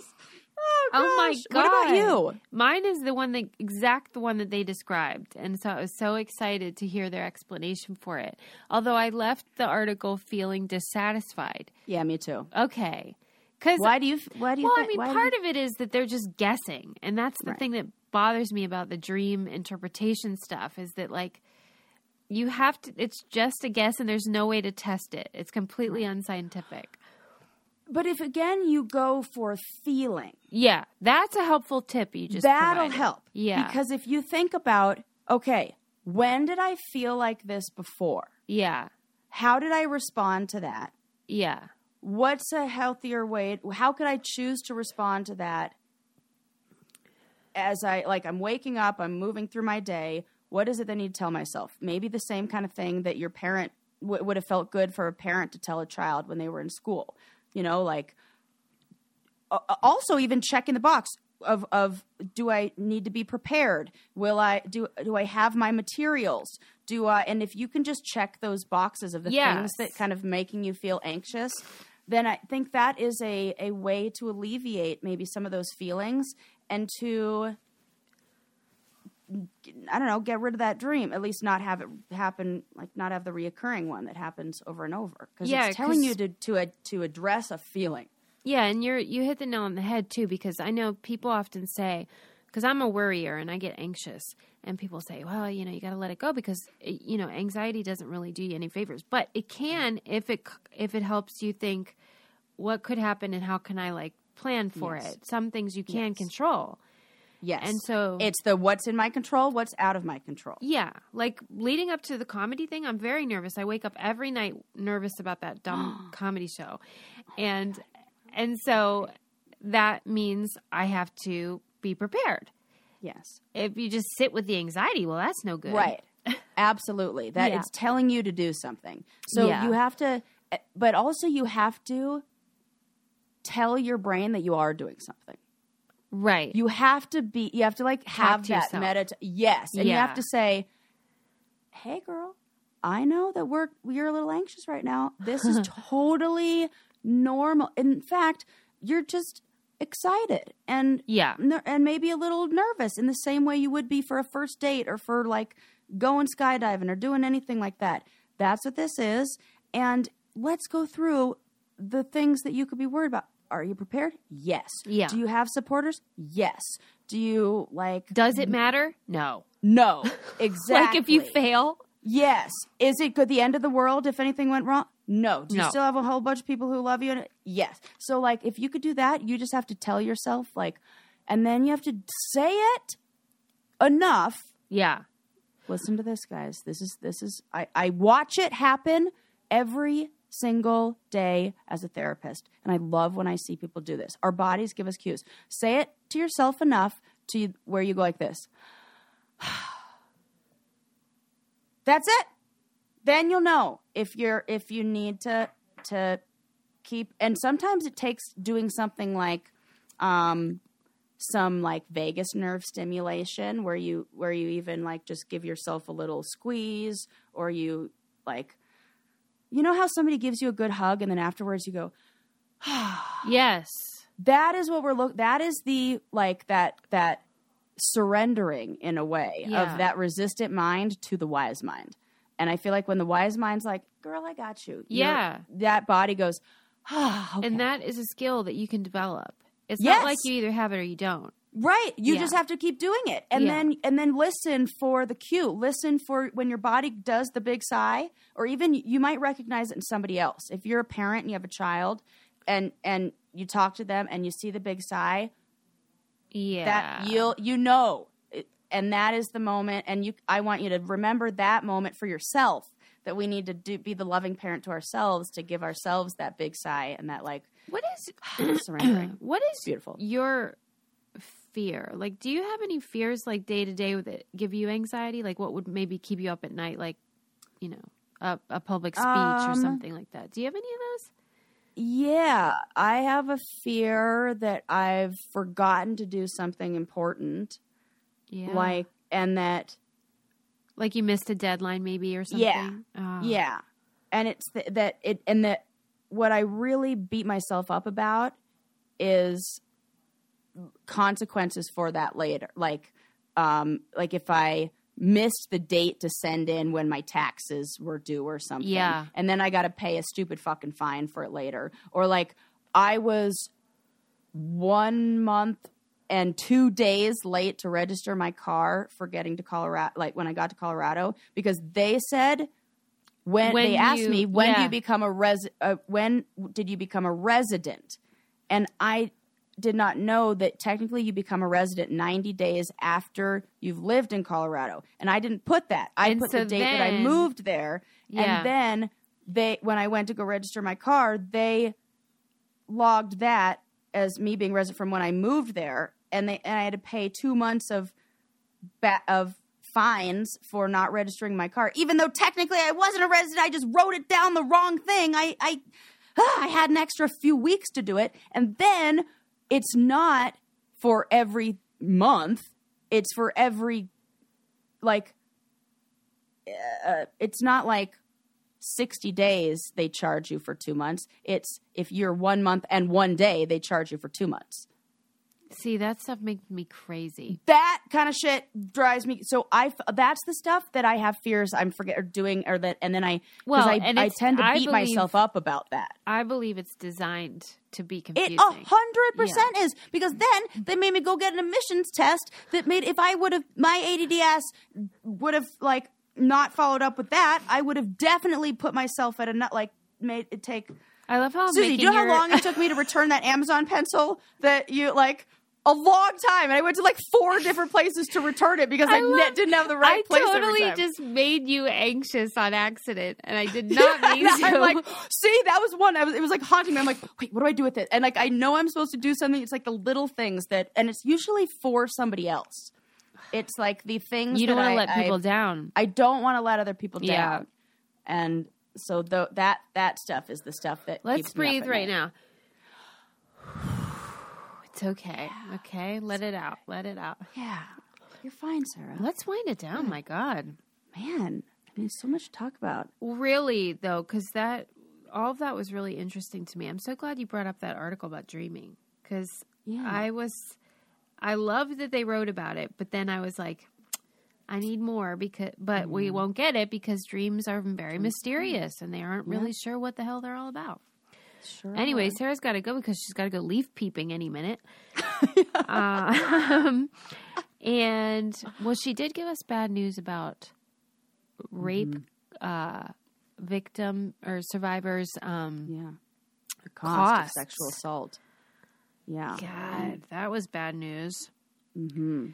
Oh, Oh my god! What about you? Mine is the one that exact the one that they described, and so I was so excited to hear their explanation for it. Although I left the article feeling dissatisfied. Yeah, me too. Okay, because Why do you, why do you well, I mean, part you- of it is that they're just guessing, and that's the Right. thing that bothers me about the dream interpretation stuff is that like you have to. It's just a guess, and there's no way to test it. It's completely unscientific. But if again you go for feeling, Yeah, that's a helpful tip you just that'll provided. help. Yeah, Because if you think about, okay, when did I feel like this before? yeah, How did I respond to that? yeah. What's a healthier way how could i choose to respond to that as i like i'm waking up i'm moving through my day what is it that i need to tell myself maybe the same kind of thing that your parent w- would have felt good for a parent to tell a child when they were in school you know like also even checking the box of of do I need to be prepared? Will I do do I have my materials? Do I and if you can just check those boxes of the Yes. things that kind of making you feel anxious, then I think that is a a way to alleviate maybe some of those feelings and to I don't know, get rid of that dream. At least not have it happen, like not have the reoccurring one that happens over and over. Because Yeah, it's telling you to to a, to address a feeling. Yeah, and you're you hit the nail on the head too because I know people often say because I'm a worrier and I get anxious and people say, "Well, you know, you got to let it go because eh, you know, anxiety doesn't really do you any favors." But it can if it if it helps you think what could happen and how can I like plan for Yes. it. Some things you can Yes. control. Yes. And so it's the what's in my control, what's out of my control. Yeah, like leading up to the comedy thing, I'm very nervous. I wake up every night nervous about that dumb comedy show. Oh and and so that means I have to be prepared. Yes. If you just sit with the anxiety, well that's no good. Right. Absolutely. That Yeah. it's telling you to do something. So Yeah. you have to but also you have to tell your brain that you are doing something. Right. You have to be you have to like have to that yourself. medit yes. And you have to say, Hey girl, I know that we're we're a little anxious right now. This is totally normal. In fact, you're just excited and Yeah. ner- and maybe a little nervous in the same way you would be for a first date or for like going skydiving or doing anything like that. That's what this is. And let's go through the things that you could be worried about. Are you prepared? Yes. Yeah. Do you have supporters? Yes. Do you like Does it matter? No. No. Exactly. Like if you fail? Yes. Is it good the end of the world if anything went wrong? No. Do you No. still have a whole bunch of people who love you? Yes. So like if you could do that, you just have to tell yourself like and then you have to say it enough. Yeah. Listen to this guys. This is this is I I watch it happen every single day as a therapist and I love when I see people do this. Our bodies give us cues. Say it to yourself enough to where you go like this. That's it. Then you'll know if you're if you need to to keep and sometimes it takes doing something like um some like vagus nerve stimulation where you where you even like just give yourself a little squeeze or you like you know how somebody gives you a good hug and then afterwards you go Yes. that is what we're look that is the like that that surrendering in a way Yeah. of that resistant mind to the wise mind and i feel like when the wise mind's like girl i got you Yeah. that body goes okay. And that is a skill that you can develop. It's Yes. not like you either have it or you don't. Right. You Yeah. just have to keep doing it. And Yeah. then and then listen for the cue. Listen for when your body does the big sigh or even you might recognize it in somebody else. If you're a parent and you have a child and and you talk to them and you see the big sigh, Yeah. that you'll you know and that is the moment and you I want you to remember that moment for yourself that we need to do be the loving parent to ourselves to give ourselves that big sigh and that like What is surrendering. what is beautiful. your fear? Like do you have any fears like day to day that give you anxiety? Like what would maybe keep you up at night like, you know, a, a public speech or Um, something like that? Do you have any of those? Yeah, I have a fear that I've forgotten to do something important, Yeah. like, and that, like you missed a deadline maybe or something. Yeah. Oh. yeah, and it's th- that it, and that what I really beat myself up about is consequences for that later. Like, um, like if I missed the date to send in when my taxes were due or something, Yeah. and then I got to pay a stupid fucking fine for it later, or like I was one month and two days late to register my car for getting to Colorado, like when I got to Colorado, because they said when, When they asked you- me when do you become a res uh, when did you become a resident, and I did not know that technically you become a resident 90 days after you've lived in Colorado, and I didn't put that. I And put so the date that I moved there, Yeah. and then they when I went to go register my car, they logged that as me being resident from when I moved there, and they and I had to pay two months of ba- of fines for not registering my car, even though technically I wasn't a resident. I just wrote it down the wrong thing. I I I had an extra few weeks to do it, and then it's not for every month. It's for every like uh, it's not like 60 days they charge you for two months. It's if you're one month and one day, they charge you for two months. See, that stuff makes me crazy. That kind of shit drives me. So I that's the stuff that I have fears I'm forget or doing or that, and then I, Well, I, I tend to beat believe- myself up about that. I believe it's designed to be confusing. It a hundred percent is because then they made me go get an emissions test that made if I would have my ADD ass would have like not followed up with that, I would have definitely put myself at a nut like made it take I love how Susie, do you know how long it took me to return that Amazon pencil that you like? A long time, and I went to like four different places to return it because I, ne- love- didn't have the right I place. every totally just made you anxious on accident, and I did not mean to. I'm like, see, that was one. I was, it was like haunting me. I'm like, wait, what do I do with it? And like, I know I'm supposed to do something. It's like the little things that, and it's usually for somebody else. It's like the things you don't want to let people down. I don't want to let other people down. Yeah. And so tho- that that stuff is the stuff that Let's keeps me up breathe at right now. It's okay. Okay, let it out. Let it out. Yeah, you're fine, Sarah. Let's wind it down. My God. Man, I mean, so much to talk about. Really though, because that all of that was really interesting to me. I'm so glad you brought up that article about dreaming because Yeah. I was, I loved that they wrote about it, but then I was like, I need more because, but we mm-hmm. won't get it because dreams are very mm-hmm. mysterious and they aren't really sure what the hell they're all about. Sure. Anyway, Sarah's got to go because she's got to go leaf peeping any minute. um, and well, she did give us bad news about rape uh, victim or survivors. Um, yeah. The cost Costs. of sexual assault. Yeah. God, that was bad news. Mm-hmm.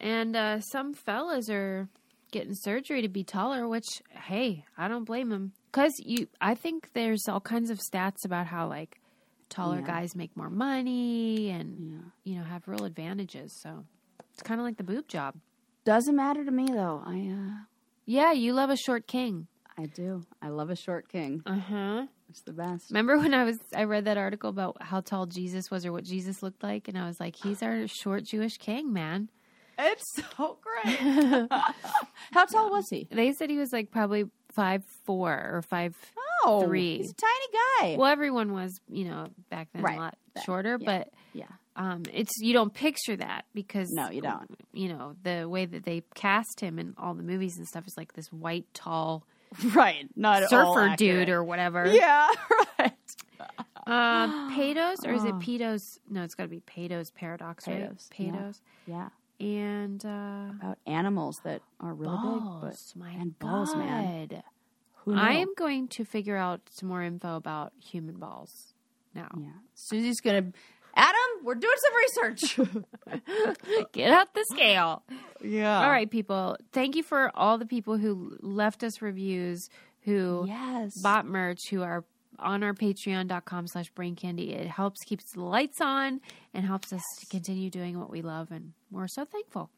And uh, some fellas are getting surgery to be taller, which hey, I don't blame them. Cause you, I think there's all kinds of stats about how like taller Yeah. guys make more money and Yeah. you know have real advantages. So it's kind of like the boob job. Doesn't matter to me though. I uh, Yeah, you love a short king. I do. I love a short king. Uh huh. It's the best. Remember when I was I read that article about how tall Jesus was or what Jesus looked like, and I was like, he's our short Jewish king, man. It's so great. How tall was he? They said he was like probably five four or five. Oh, Three. He's a tiny guy. Well, everyone was, you know, back then Right. a lot shorter, yeah. but yeah. um, it's you don't picture that because No, you don't. You know the way that they cast him in all the movies and stuff is like this white, tall Right. Not surfer dude or whatever. Yeah. Right. Uh, Pados or is it Pedos? No, it's got to be Pados paradox, right? Pados, yeah. Pados. Yeah. And uh, About animals that are really balls, big, but and balls, man. God. Who knew? I am going to figure out some more info about human balls now. Yeah. Susie's gonna. Adam, we're doing some research. Get out the scale. yeah. All right, people. Thank you for all the people who left us reviews, who Yes. bought merch, who are on our patreon.com slash brain candy. It helps keeps the lights on and helps us to continue doing what we love. And we're so thankful.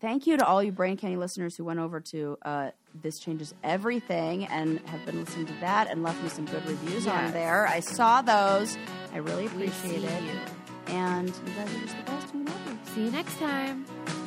Thank you to all you Brain Candy listeners who went over to uh, This Changes Everything and have been listening to that and left me some good reviews on there. I saw those. I really appreciate it. you. And you guys are just the best. We love you. See you next time.